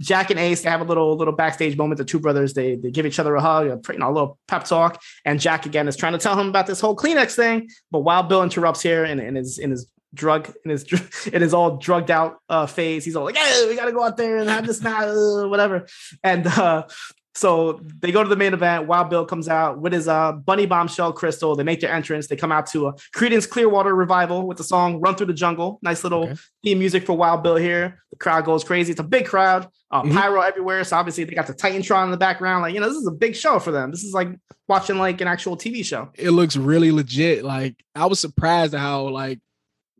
Jack and Ace they have a little little backstage moment. The two brothers they they give each other a hug, a, you know, a little pep talk. And Jack again is trying to tell him about this whole Kleenex thing. But Wild Bill interrupts here and in his in his drug in his in his all drugged out uh phase. He's all like, "Hey, we gotta go out there and have this now, uh, whatever." And uh so they go to the main event. Wild Bill comes out with his uh, bunny bombshell crystal. They make their entrance. They come out to a Creedence Clearwater revival with the song "Run Through the Jungle." Nice little Okay. theme music for Wild Bill here. The crowd goes crazy. It's a big crowd. Uh, Mhm. Pyro everywhere. So obviously they got the Titantron in the background. Like you know, this is a big show for them. This is like watching like an actual TV show. It looks really legit. Like I was surprised at how like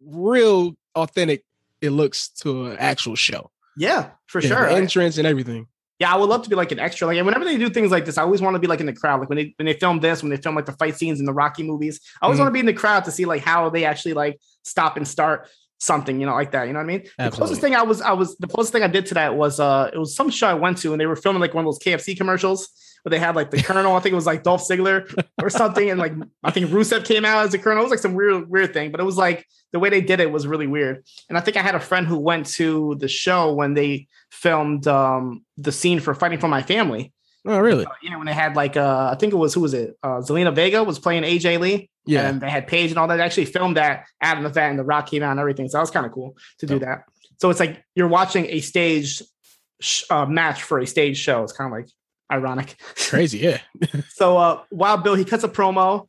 real authentic it looks to an actual show. Yeah, for Yeah, sure. entrance and everything. Yeah, I would love to be like an extra. Like whenever they do things like this, I always want to be like in the crowd. Like when they when they film this, when they film like the fight scenes in the Rocky movies, I always Mhm. want to be in the crowd to see like how they actually like stop and start something, you know, like that. You know what I mean? The closest thing I was I was the closest thing I did to that was uh it was some show I went to and they were filming like one of those KFC commercials where they had like the Colonel, I think it was like Dolph Ziggler or something, and like I think Rusev came out as a Colonel. It was like some weird weird thing, but it was like the way they did it was really weird. And I think I had a friend who went to the show when they filmed um the scene for Fighting for My Family. Oh, really? Uh, you know, when they had like uh I think it was who was it? Uh Zelina Vega was playing AJ Lee. Yeah. And they had Paige and all that. They actually filmed that at an event and the rock came out and everything. So that was kind of cool to do that. So it's like you're watching a stage sh- uh, match for a stage show. It's kind of like ironic. Crazy, yeah. So uh Wild Bill, he cuts a promo.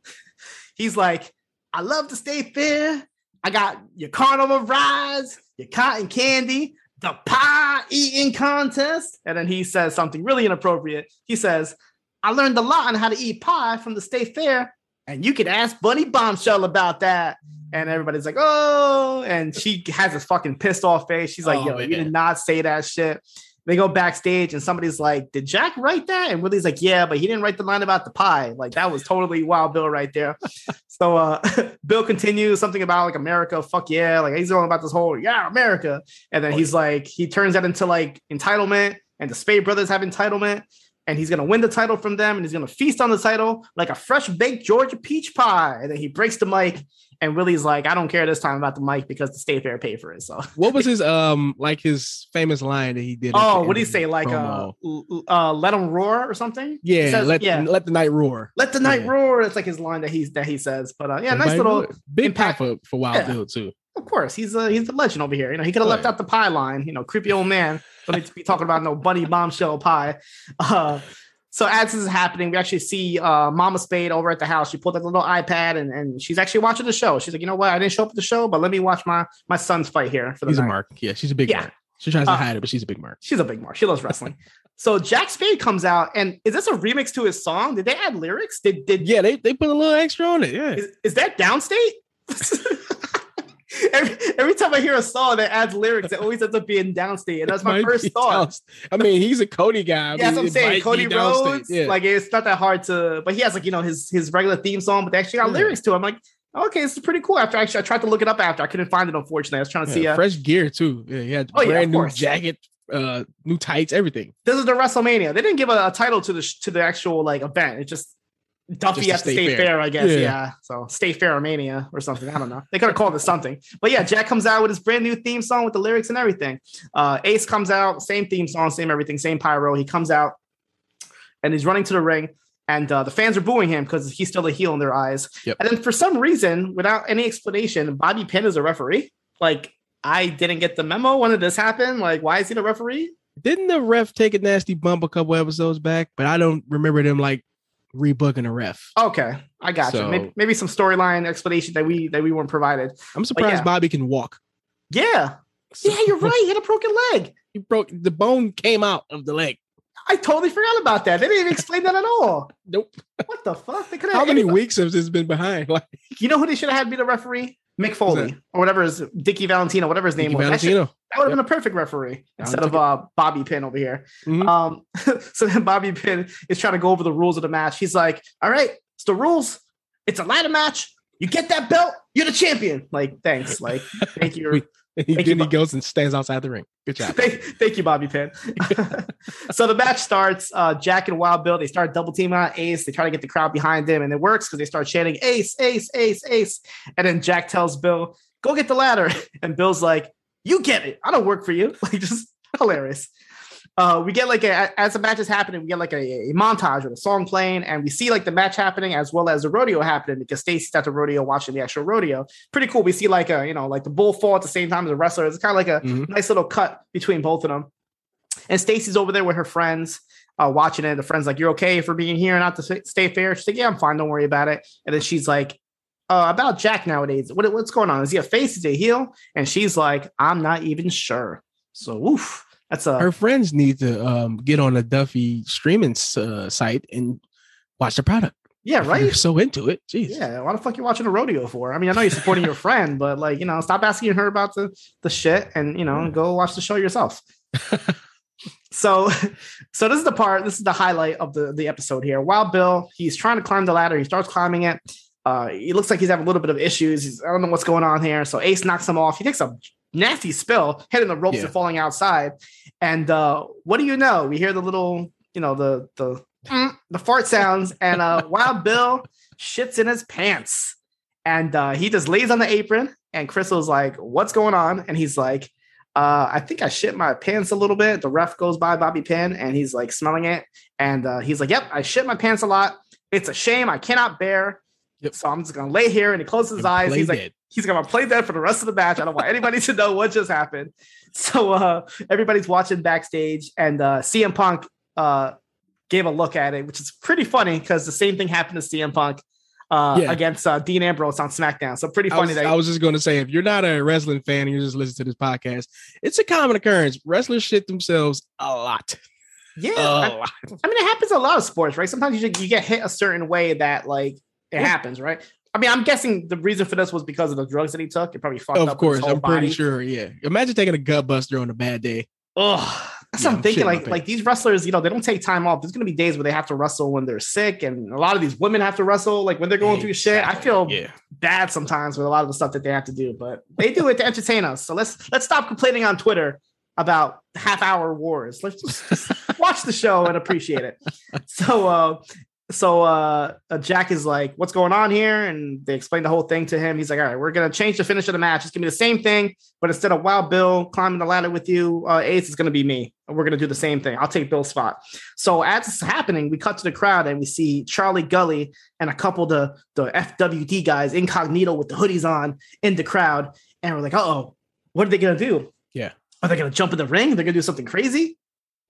He's like, I love to stay fair. I got your carnival rides, your cotton candy, the pie eating contest. And then he says something really inappropriate. He says, I learned a lot on how to eat pie from the state fair. And you can ask Bunny Bombshell about that. And everybody's like, oh, and she has this fucking pissed off face. She's like, Oh, yo, you did not say that shit. They go backstage and somebody's like, Did Jack write that? And Willie's like, Yeah, but he didn't write the line about the pie. Like that was totally Wild Bill right there. so uh Bill continues something about like America, fuck yeah. Like he's all about this whole yeah, America. And then he's like, he turns that into like entitlement, and the Spade brothers have entitlement, and he's gonna win the title from them, and he's gonna feast on the title like a fresh baked Georgia peach pie. And then he breaks the mic, and Willie's like, I don't care this time about the mic because the state fair paid for it. So What was his um like his famous line that he did? Oh, what do you end of say? Like, uh, promo? l- uh, let him roar or something? Yeah, says- let yeah, let the night roar. let the night yeah. roar. It's like his line that he's that he says. But uh, yeah, nice little. big impact- for for Wild Yeah. Bill too. Of course, he's a he's the legend over here. You know, he could have Oh, left yeah. out the pie line. You know, creepy old man. Don't need to be talking about no bunny bombshell pie. Uh, so as this is happening, we actually see uh, Mama Spade over at the house. She pulled out the little iPad and, and she's actually watching the show. She's like, you know what? I didn't show up at the show, but let me watch my my son's fight here for the He's a mark. Yeah, she's a big Yeah. mark. She tries to Uh, hide it, but she's a big mark. She's a big mark. She loves wrestling. so Jack Spade comes out, and is this a remix to his song? Did they add lyrics? Did did Yeah, they, they put a little extra on it. Yeah. Is, is that Downstait? every, every time I hear a song that adds lyrics, it always ends up being Downstait. And that's my first thought. Downstait. I mean, he's a Cody guy. I Yeah, that's what I'm saying. Cody. Rhodes, Yeah. like it's not that hard to, but he has like you know his his regular theme song, but they actually got Yeah. lyrics to it. I'm like, okay, this is pretty cool. After actually, I tried to look it up after, I couldn't find it. Unfortunately, I was trying to see. Yeah, Uh, fresh gear too. Yeah, he had Oh, yeah, brand new course. jacket, uh, new tights, everything. this is the WrestleMania. They didn't give a, a title to the sh- to the actual like event. It just Duffy at the State Fair. Fair. I guess. Yeah. Yeah. So State Fair Mania or something. I don't know. They could have called it something. But yeah, Jack comes out with his brand new theme song with the lyrics and everything. Uh, Ace comes out, same theme song, same everything, same pyro. He comes out and he's running to the ring. And uh, the fans are booing him because he's still a heel in their eyes. Yep. And then for some reason, without any explanation, Bobby Pin is a referee. Like, I didn't get the memo. When did this happen? Like, why is he the referee? Didn't the ref take a nasty bump a couple episodes back? But I don't remember them like rebooking a ref. Okay, I got you. Maybe, maybe some storyline explanation that we that we weren't provided. I'm surprised yeah. Bobby can walk. Yeah, So- yeah, you're right. He had a broken leg. He broke the bone came out of the leg. I totally forgot about that. They didn't even explain that at all. Nope. What the fuck? They could How many weeks has this been behind? Like You know who they should have had be the referee? Mick Foley or whatever his Dickie Valentino, whatever his name Nicky was. That, Valentino. that would have been a perfect referee instead of uh, Bobby Pin over here. Mhm. Um, so then Bobby Pin is trying to go over the rules of the match. He's like, "All right, it's the rules. It's a ladder match. You get that belt, you're the champion." Like, thanks. Like, thank you. We- He, Thank you, then he goes and stands outside the ring. Good job. thank, thank you, Bobby Pin. so the match starts. Uh, Jack and Wild Bill they start double teaming on Ace. They try to get the crowd behind them, and it works because they start chanting Ace, Ace, Ace, Ace. And then Jack tells Bill, "Go get the ladder," and Bill's like, "You get it. I don't work for you." Like just hilarious. Uh, we get like a, as the match is happening, we get like a, a montage with a song playing, and we see like the match happening as well as the rodeo happening because Stacy's at the rodeo watching the actual rodeo. Pretty cool. We see like a you know like the bull fall at the same time as the wrestler. It's kind of like a Mhm. nice little cut between both of them. And Stacy's over there with her friends uh, watching it. The friend's like, "You're okay for being here and not to stay fair." She's like, "Yeah, I'm fine. Don't worry about it." And then she's like, uh, "About Jack nowadays, what, what's going on? Is he a face? Is he a heel?" And she's like, "I'm not even sure." So, oof, that's a Her friends need to um, get on a Duffy streaming uh, site and watch the product. yeah, If You're right. so into it. Jeez. Yeah, why the fuck you watching a rodeo for? I mean, I know you're supporting your friend, but like, you know, stop asking her about the the shit and you know, go watch the show yourself. so, so this is the part. This is the highlight of the the episode here. Wild Bill, he's trying to climb the ladder. He starts climbing it. Uh, he looks like he's having a little bit of issues. He's, I don't know what's going on here. So Ace knocks him off. He takes a nasty spill, hitting the ropes Yeah. and falling outside. And uh, what do you know? We hear the little, you know, the the mm, the fart sounds, and uh, Wild Bill shits in his pants, and uh, he just lays on the apron. And Crystal's like, "What's going on?" And he's like, uh, "I think I shit my pants a little bit." The ref goes by Bobby Pin, and he's like smelling it, and uh, he's like, "Yep, I shit my pants a lot. It's a shame. I cannot bear." Yep. So I'm just gonna lay here and he closes his And eyes. He's like, he's gonna play dead for the rest of the match. I don't want anybody to know what just happened. So uh everybody's watching backstage, and uh CM Punk uh gave a look at it, which is pretty funny because the same thing happened to CM Punk uh Yeah. against uh, Dean Ambrose on SmackDown. So pretty I funny was, that I was just going to say, if you're not a wrestling fan and you're just listening to this podcast, it's a common occurrence. Wrestlers shit themselves a lot. yeah. A I. I mean, it happens a lot of sports, right? Sometimes you, you get hit a certain way that like it Yeah. happens, right? I mean, I'm guessing the reason for this was because of the drugs that he took. It probably fucked up. Of course, I'm pretty sure. Yeah. Imagine taking a gut buster on a bad day. Ugh. That's Yeah, what I'm I'm thinking. Like, like these wrestlers, you know, they don't take time off. There's gonna be days where they have to wrestle when they're sick, and a lot of these women have to wrestle like when they're going through shit. I feel Yeah. bad sometimes with a lot of the stuff that they have to do, but they do it to entertain us. So let's let's stop complaining on Twitter about half hour wars. Let's just, just watch the show and appreciate it. So uh so uh, uh Jack is like, what's going on here? And they explain the whole thing to him. He's like, all right, we're gonna change the finish of the match. It's gonna be the same thing, but instead of Wild Bill climbing the ladder with you, uh, Ace is gonna be me. And we're gonna do the same thing. I'll take Bill's spot. So as is happening, we cut to the crowd and we see Charlie Gully and a couple of the the FWD guys incognito with the hoodies on in the crowd. And we're like, oh, what are they gonna do? Yeah. Are they gonna jump in the ring? They're gonna do something crazy?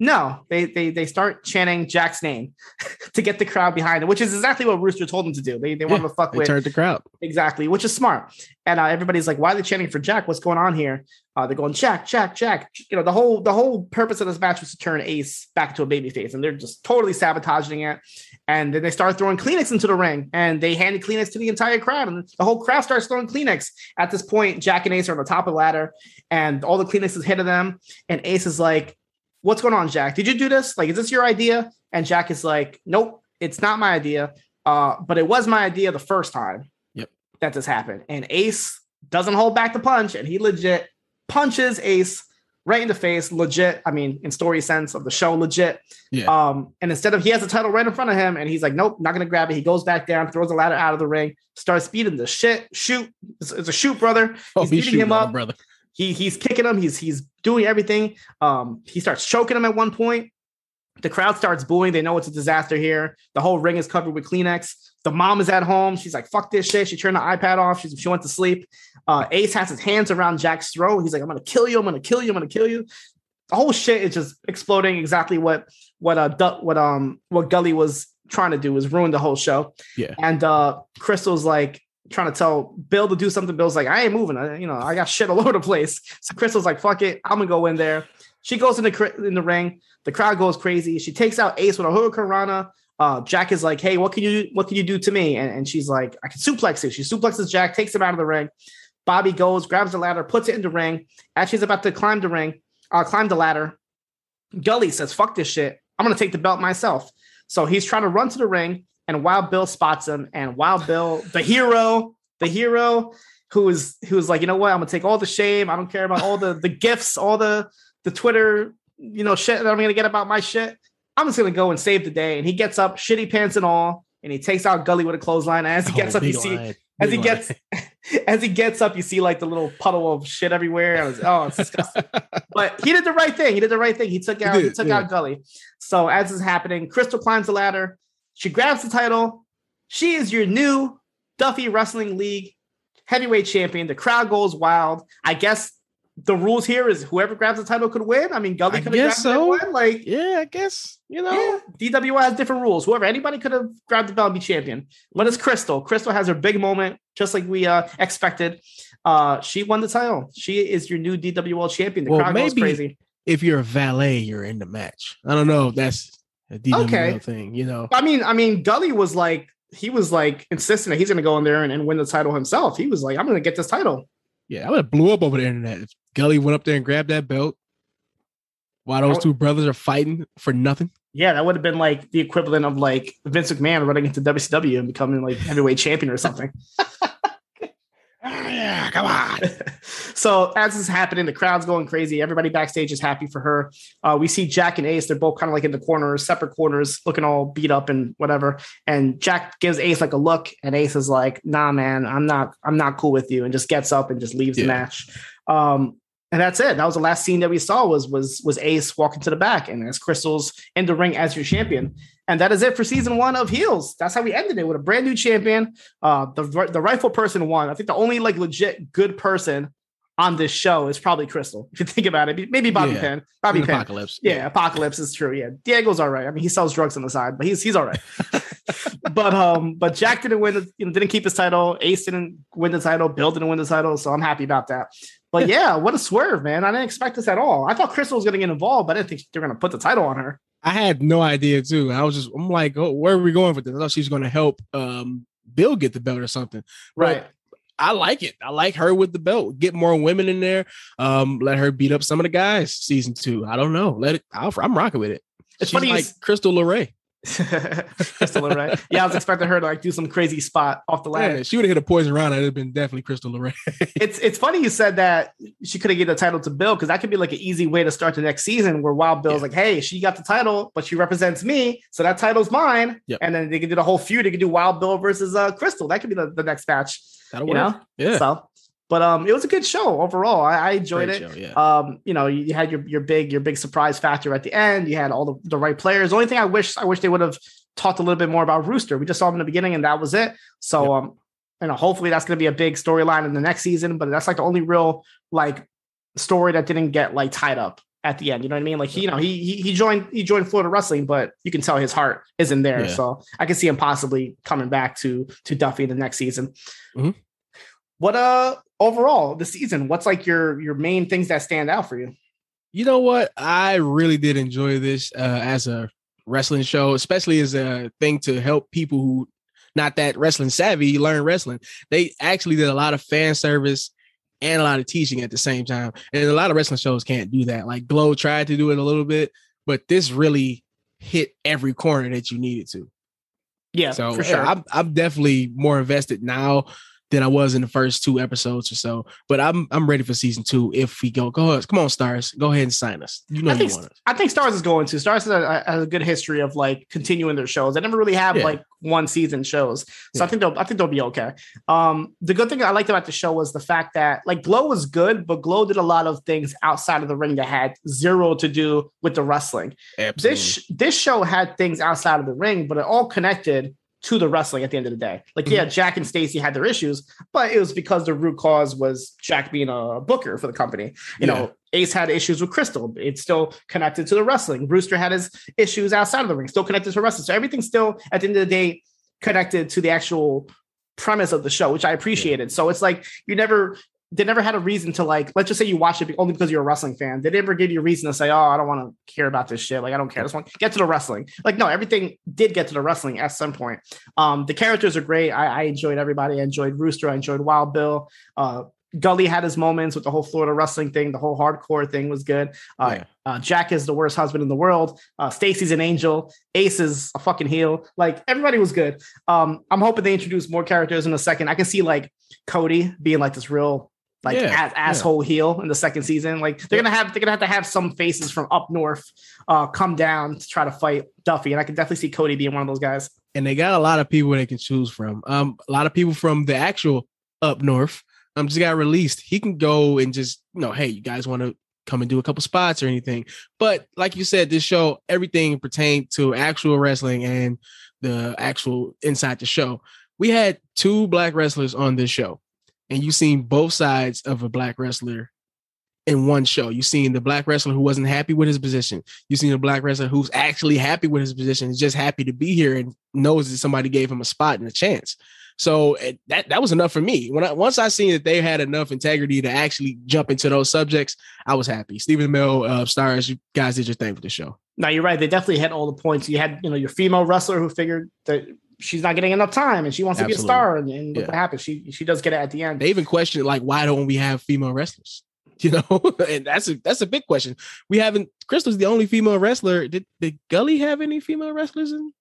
No, they they they start chanting Jack's name to get the crowd behind it, which is exactly what Rooster told them to do. They they wanted to fuck They with turned the crowd. exactly, which is smart. And uh, everybody's like, "Why are they chanting for Jack? What's going on here?" Uh, they're going Jack, Jack, Jack. You know, the whole the whole purpose of this match was to turn Ace back to a babyface, and they're just totally sabotaging it. And then they start throwing Kleenex into the ring, and they handed Kleenex to the entire crowd, and the whole crowd starts throwing Kleenex. At this point, Jack and Ace are on the top of the ladder, and all the Kleenex is hitting them. And Ace is like, "What's going on, Jack? Did you do this? Like, is this your idea?" And Jack is like, "Nope, it's not my idea. Uh, but it was my idea the first time Yep. that this happened." And Ace doesn't hold back the punch, and he legit punches Ace right in the face. Legit, I mean, in story sense of the show, legit. Yeah. Um, and instead of he has the title right in front of him, and he's like, "Nope, not gonna grab it." He goes back down, throws the ladder out of the ring, starts beating the shit. Shoot, it's, it's a shoot, brother. Oh, He's beating him up. brother. He he's kicking him. He's he's doing everything. Um, he starts choking him at one point. The crowd starts booing. They know it's a disaster here. The whole ring is covered with Kleenex. The mom is at home. She's like, "Fuck this shit." She turned the iPad off. She, she went to sleep. Uh, Ace has his hands around Jack's throat. He's like, "I'm gonna kill you. I'm gonna kill you. I'm gonna kill you." The whole shit is just exploding. Exactly what what uh what um what Gully was trying to do was ruin the whole show. Yeah. And uh Crystal's like trying to tell Bill to do something. Bill's like, I ain't moving. I, you know, I got shit all over the place. So Crystal's like, fuck it, I'm gonna go in there. She goes in the in the ring. The crowd goes crazy. She takes out Ace with a Hurricanrana. Uh, Jack is like, hey, what can you what can you do to me? And, and she's like, I can suplex you. She suplexes Jack, takes him out of the ring. Bobby goes, grabs the ladder, puts it in the ring. As she's about to climb the ring, uh, climb the ladder, Gully says, fuck this shit. I'm gonna take the belt myself. So he's trying to run to the ring, and Wild Bill spots him. And Wild Bill, the hero, the hero, who is who's like, you know what? I'm gonna take all the shame. I don't care about all the the gifts, all the the Twitter, you know, shit that I'm gonna get about my shit. I'm just gonna go and save the day. And he gets up, shitty pants and all, and he takes out Gully with a clothesline. And as he gets Oh, up, you see line. as Big he line. gets as he gets up, you see like the little puddle of shit everywhere. I was, oh, it's disgusting. but he did the right thing. He did the right thing. He took out he, did, took yeah. out Gully. So as is happening, Crystal climbs the ladder. She grabs the title. She is your new Duffy Wrestling League heavyweight champion. The crowd goes wild. I guess the rules here is whoever grabs the title could win. I mean, Gully could have grabbed so. that one. Like, yeah, I guess you know. yeah, DWL has different rules. Whoever, anybody could have grabbed the belt and be champion. But it's Crystal. Crystal has her big moment, just like we uh, expected. Uh, she won the title. She is your new DWL champion. The Well, crowd goes crazy. If you're a valet, you're in the match. I don't know if that's a DWL Okay. thing. You know, I mean, I mean, Gully was like, he was like insisting that he's going to go in there and, and win the title himself. He was like, I'm going to get this title. yeah, I would have blew up over the internet if Gully went up there and grabbed that belt. While those two brothers are fighting for nothing. Yeah, that would have been like the equivalent of like Vince McMahon running into WCW and becoming like heavyweight champion or something. Ah, yeah, come on. so as this is happening, the crowd's going crazy. Everybody backstage is happy for her. Uh, we see Jack and Ace; they're both kind of like in the corners, separate corners, looking all beat up and whatever. And Jack gives Ace like a look, and Ace is like, "Nah, man, I'm not, I'm not cool with you," and just gets up and just leaves the match. Um, and that's it. That was the last scene that we saw was was was Ace walking to the back and as Crystal's in the ring as your champion. And that is it for season one of Heels. That's how we ended it with a brand new champion. Uh, the the rightful person won. I think the only like legit good person on this show is probably Crystal. If you think about it, maybe Bobby Yeah. Penn. Bobby Pin. Apocalypse. Yeah, Apocalypse is true. Yeah, Diego's all right. I mean, he sells drugs on the side, but he's he's all right. but um, but Jack didn't win. The, you know, didn't keep his title. Ace didn't win the title. Bill didn't win the title. So I'm happy about that. But yeah, what a swerve, man! I didn't expect this at all. I thought Crystal was going to get involved, but I didn't think they were going to put the title on her. I had no idea too. I was just, I'm like, oh, where are we going with this? I thought she was going to help um, Bill get the belt or something. Right. I like it. I like her with the belt. Get more women in there. Um, let her beat up some of the guys. Season two. I don't know. Let it. I'll, I'm rocking with it. It's She's funny like Crystal Lorray. Crystal, right? Yeah, I was expecting her to like do some crazy spot off the ladder. Yeah, she would have hit a poison rana. It'd have been definitely Crystal Lorray. It's it's funny you said that she could have given the title to Bill because that could be like an easy way to start the next season where Wild Bill's Yeah. like, hey, she got the title, but she represents me, so that title's mine. Yep. And then they could do the whole feud. They could do Wild Bill versus uh Crystal. That could be the, the next match. That'll work. know? Yeah. So, but um, it was a good show overall. I, I enjoyed Great it. show, yeah. Um, you know, you had your your big your big surprise factor at the end. You had all the, the right players. The only thing I wish I wish they would have talked a little bit more about Rooster. We just saw him in the beginning, and that was it. So um, you know, hopefully that's going to be a big storyline in the next season. But that's like the only real like story that didn't get like tied up at the end. You know what I mean? Like he, you know, he he, he joined he joined Florida Wrestling, but you can tell his heart isn't there. Yeah. So I can see him possibly coming back to to Duffy in the next season. Mhm. What uh overall the season? What's like your your main things that stand out for you? You know what? I really did enjoy this uh, as a wrestling show, especially as a thing to help people who not that wrestling savvy learn wrestling. They actually did a lot of fan service and a lot of teaching at the same time. And a lot of wrestling shows can't do that. Like Glow tried to do it a little bit, but this really hit every corner that you needed to. Yeah, So for sure. I'm I'm definitely more invested now than I was in the first two episodes or so. But I'm I'm ready for season two. If we go, go ahead, come on, Starz, go ahead and sign us. You know I you think want us. I think Starz is going to. Starz has a, has a good history of like continuing their shows. They never really have Yeah. like one season shows, so I think they'll I think they'll be okay. Um, the good thing I liked about the show was the fact that like Glow was good, but Glow did a lot of things outside of the ring that had zero to do with the wrestling. Absolutely. This this show had things outside of the ring, but it all connected to the wrestling at the end of the day. Like, yeah, mm-hmm. Jack and Stacy had their issues, but it was because the root cause was Jack being a booker for the company. You Yeah. know, Ace had issues with Crystal. It's still connected to the wrestling. Rooster had his issues outside of the ring, still connected to wrestling. So everything's still at the end of the day connected to the actual premise of the show, which I appreciated. So it's like you never they never had a reason to like, let's just say you watch it only because you're a wrestling fan. They never give you a reason to say, oh, I don't want to care about this shit. Like, I don't care. this one get to the wrestling. Like, no, everything did get to the wrestling at some point. Um, the characters are great. I, I enjoyed everybody. I enjoyed Rooster. I enjoyed Wild Bill. Uh, Gully had his moments with the whole Florida wrestling thing. The whole hardcore thing was good. Uh, Yeah. uh, Jack is the worst husband in the world. Uh, Stacy's an angel. Ace is a fucking heel. Like everybody was good. Um, I'm hoping they introduce more characters in a second. I can see like Cody being like this real like Yeah, ass- asshole heel in the second season. Like they're gonna have they're gonna have to have some faces from up north uh, come down to try to fight Duffy, and I can definitely see Cody being one of those guys. and they got a lot of people they can choose from. Um, a lot of people from the actual up north. Um, just got released. He can go and just you know, hey, you guys want to come and do a couple spots or anything. But like you said, this show everything pertained to actual wrestling and the actual inside the show. We had two black wrestlers on this show, and you've seen both sides of a black wrestler in one show. You've seen the black wrestler who wasn't happy with his position. You've seen a black wrestler who's actually happy with his position, is just happy to be here and knows that somebody gave him a spot and a chance. So that that was enough for me. When I once I seen that they had enough integrity to actually jump into those subjects, I was happy. Stephen Amell, uh, Starz, you guys did your thing for the show. No, you're right. They definitely hit all the points. You had, you know, your female wrestler who figured that she's not getting enough time and she wants to be a star, and, and Yeah. what happens. She she does get it at the end. They even questioned like, why don't we have female wrestlers? You know, and that's a that's a big question. We haven't. Crystal's the only female wrestler. Did did Gully have any female wrestlers in?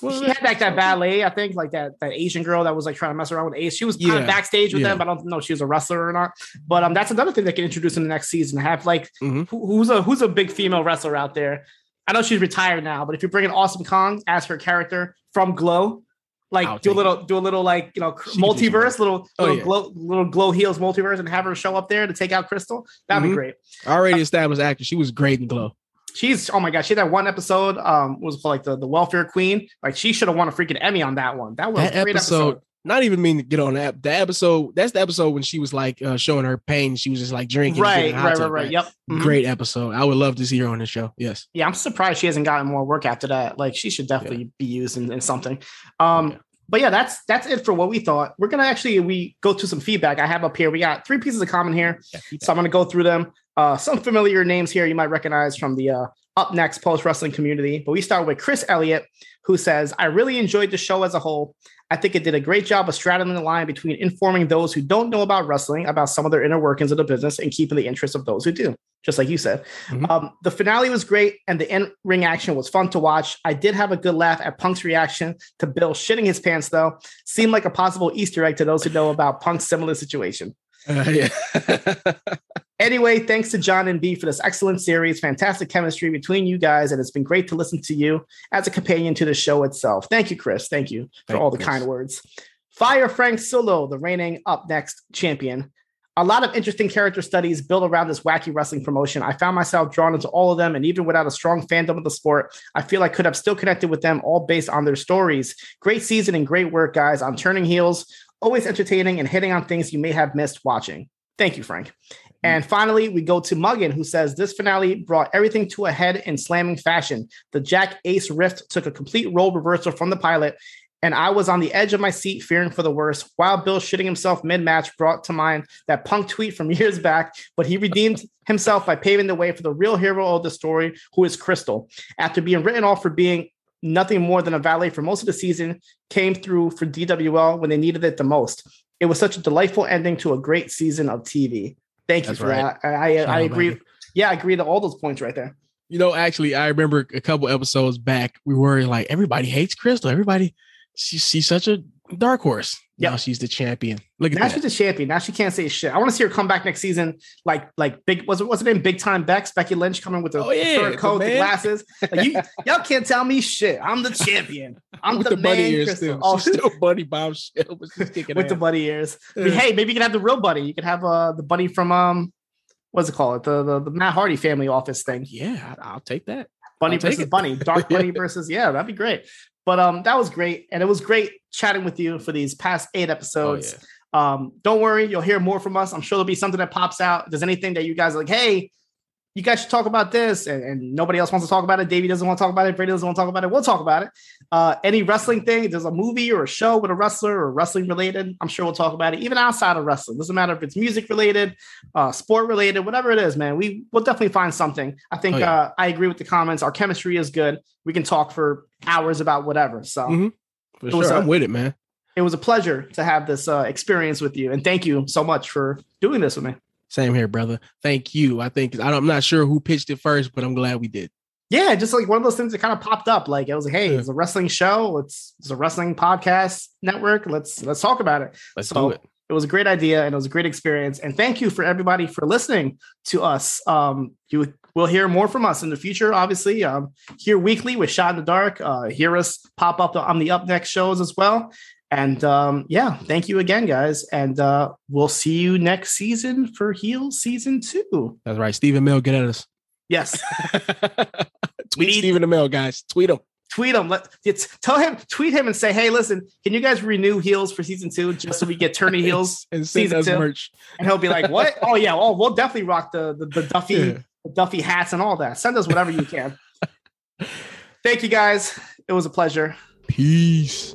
She had like that ballet, I think, like that that Asian girl that was like trying to mess around with Ace. She was kind Yeah. of backstage with Yeah. them, but I don't know if she was a wrestler or not. But um, that's another thing they can introduce in the next season. Have like Mhm. who, who's a who's a big female wrestler out there? I know she's retired now, but if you bring in Awesome Kong as her character from Glow, like I'll do a little do a little like you know She can do some multiverse, little Oh, little yeah. glow little glow heels multiverse, and have her show up there to take out Crystal. That'd Mhm. be great. Already established actor. She was great in Glow. She's oh my god, she had that one episode. Um, was called like the the welfare queen. Like she should have won a freaking Emmy on that one. That was That a great episode, episode. Not even mean to get on that. The episode, that's the episode when she was like uh, showing her pain. She was just like drinking. Right, getting in a hot right, right, right. Yep. Mhm. Great episode. I would love to see her on the show. Yes. Yeah, I'm surprised she hasn't gotten more work after that. Like she should definitely be used in, in something. Um, Yeah. but yeah, that's that's it for what we thought. We're gonna actually we go to some feedback I have up here. We got three pieces of comment here. So I'm going to go through them. Uh, some familiar names here you might recognize from the uh, upNXT post wrestling community. But we start with Chris Elliott, who says, I really enjoyed the show as a whole. I think it did a great job of straddling the line between informing those who don't know about wrestling about some of their inner workings of the business and keeping the interest of those who do, just like you said. Mhm. Um, the finale was great and the in ring action was fun to watch. I did have a good laugh at Punk's reaction to Bill shitting his pants, though. Seemed like a possible Easter egg to those who know about Punk's similar situation. Uh, yeah. Anyway, thanks to John and B for this excellent series. Fantastic chemistry between you guys, and it's been great to listen to you as a companion to the show itself. Thank you, Chris. Thank you for Thank all the Chris. kind words. Fire Frank Solo, the reigning upNXT champion. A lot of interesting character studies built around this wacky wrestling promotion. I found myself drawn into all of them, and even without a strong fandom of the sport, I feel I could have still connected with them all based on their stories. Great season and great work, guys, on turning heels. Always entertaining and hitting on things you may have missed watching. Thank you, Frank. Mm. And finally, we go to Muggin, who says this finale brought everything to a head in slamming fashion. The Jack Ace Rift took a complete role reversal from the pilot, and I was on the edge of my seat, fearing for the worst. Wild Bill shitting himself mid match brought to mind that punk tweet from years back, but he redeemed himself by paving the way for the real hero of the story, who is Crystal. After being written off for being nothing more than a valet for most of the season, came through for DWL when they needed it the most. It was such a delightful ending to a great season of TV. Thank you for right. that. I, I, I agree. Yeah, I agree to all those points right there. You know, actually, I remember a couple episodes back, we were like, everybody hates Crystal. Everybody, she, she's such a dark horse. Now she's the champion. Look at Now that. she's the champion. Now she can't say shit. I want to see her come back next season, like like big. Was it what's her name? Big time Bex, Becky Lynch coming with the Oh, yeah, the coat, the, man. glasses. Like you, y'all can't tell me shit. I'm the champion. I'm with the, the, bunny man. ears still. Oh, She's still but she's kicking with the bunny ears. I mean, hey, maybe you can have the real bunny. You can have uh the bunny from um, what's it called? The the, the Matt Hardy Family Office thing. Yeah, I'll take that. Bunny versus it. bunny, dark bunny versus yeah, that'd be great. But um, that was great, and it was great chatting with you for these past eight episodes. yeah. Um, don't worry, you'll hear more from us. I'm sure there'll be something that pops out. If there's anything that you guys are like, hey, you guys should talk about this, and, and nobody else wants to talk about it. Davie doesn't want to talk about it. Braden doesn't want to talk about it. We'll talk about it. Uh, any wrestling thing, there's a movie or a show with a wrestler or wrestling related, I'm sure we'll talk about it. Even outside of wrestling, doesn't matter if it's music related, uh, sport related, whatever it is, man. We will definitely find something. I think Oh, yeah. uh, I agree with the comments. Our chemistry is good. We can talk for hours about whatever. So Mhm. For sure. I'm with it, man. it was a pleasure to have this uh, experience with you, and thank you so much for doing this with me. Same here, brother. Thank you. I think I don't, I'm not sure who pitched it first, but I'm glad we did. Yeah, just like one of those things that kind of popped up. Like it was like, hey, Yeah. it's a wrestling show. It's it's a wrestling podcast network. Let's let's talk about it. Let's So, do it. It was a great idea and it was a great experience. And thank you for everybody for listening to us. Um, you will hear more from us in the future, obviously. Um, here weekly with Shot in the Dark. Uh, hear us pop up on the upNXT shows as well. And um, yeah, thank you again, guys. And uh, we'll see you next season for Heel Season Two. That's right. Stephen Amell, get at us. Yes, Tweet need- Stephen Amell, guys. Tweet him. tweet him. Let it's, tell him, tweet him, and say, "Hey, listen, can you guys renew Heels for Season Two just so we get Turning Heels?" and season two. merch. And he'll be like, "What? oh yeah, oh we'll definitely rock the the, the Duffy Yeah. the Duffy hats and all that. Send us whatever you can." Thank you guys. It was a pleasure. Peace.